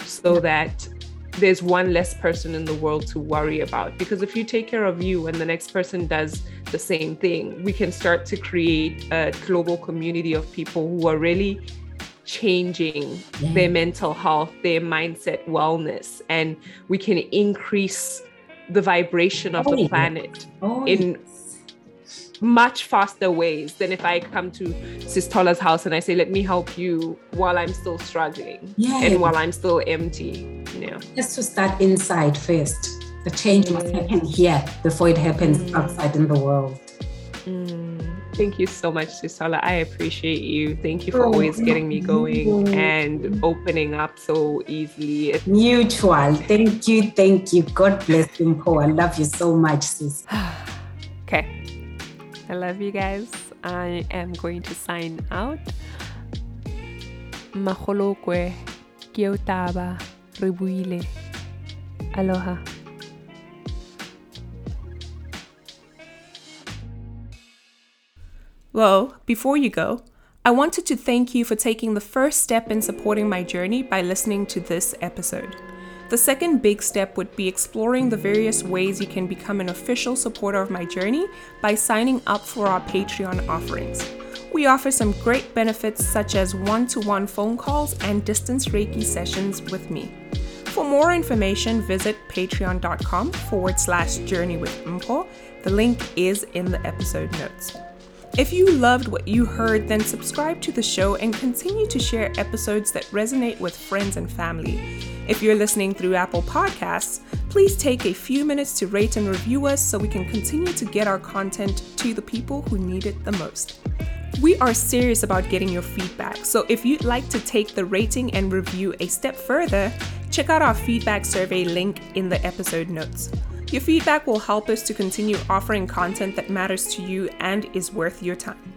so that there's one less person in the world to worry about. Because if you take care of you and the next person does the same thing, we can start to create a global community of people who are really changing yeah. their mental health, their mindset, wellness, and we can increase the vibration of oh, the planet oh, in much faster ways than if I come to Sistola's house and I say, let me help you while I'm still struggling yeah. and while I'm still empty. You know. Just to start inside first. The change must happen here before it happens mm. outside in the world. Mm. Thank you so much, Sistola. I appreciate you. Thank you for oh, always getting me going and opening up so easily. Mutual. Thank you. Thank you. God bless you, Paul. I love you so much, sis. okay. I love you guys. I am going to sign out. Maholokwe, Kiotaba, Ribuile. Aloha. Well, before you go, I wanted to thank you for taking the first step in supporting my journey by listening to this episode. The second big step would be exploring the various ways you can become an official supporter of my journey by signing up for our Patreon offerings. We offer some great benefits such as one to one phone calls and distance Reiki sessions with me. For more information, visit patreon.com forward slash journey with Mpho. The link is in the episode notes. If you loved what you heard, then subscribe to the show and continue to share episodes that resonate with friends and family. If you're listening through Apple Podcasts, please take a few minutes to rate and review us so we can continue to get our content to the people who need it the most. We are serious about getting your feedback, so if you'd like to take the rating and review a step further, check out our feedback survey link in the episode notes. Your feedback will help us to continue offering content that matters to you and is worth your time.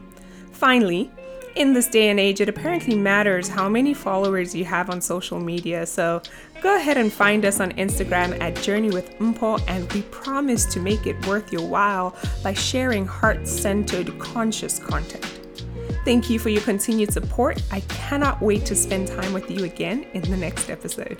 Finally, in this day and age, it apparently matters how many followers you have on social media. So go ahead and find us on Instagram at Journey with Mpho, and we promise to make it worth your while by sharing heart centered, conscious content. Thank you for your continued support. I cannot wait to spend time with you again in the next episode.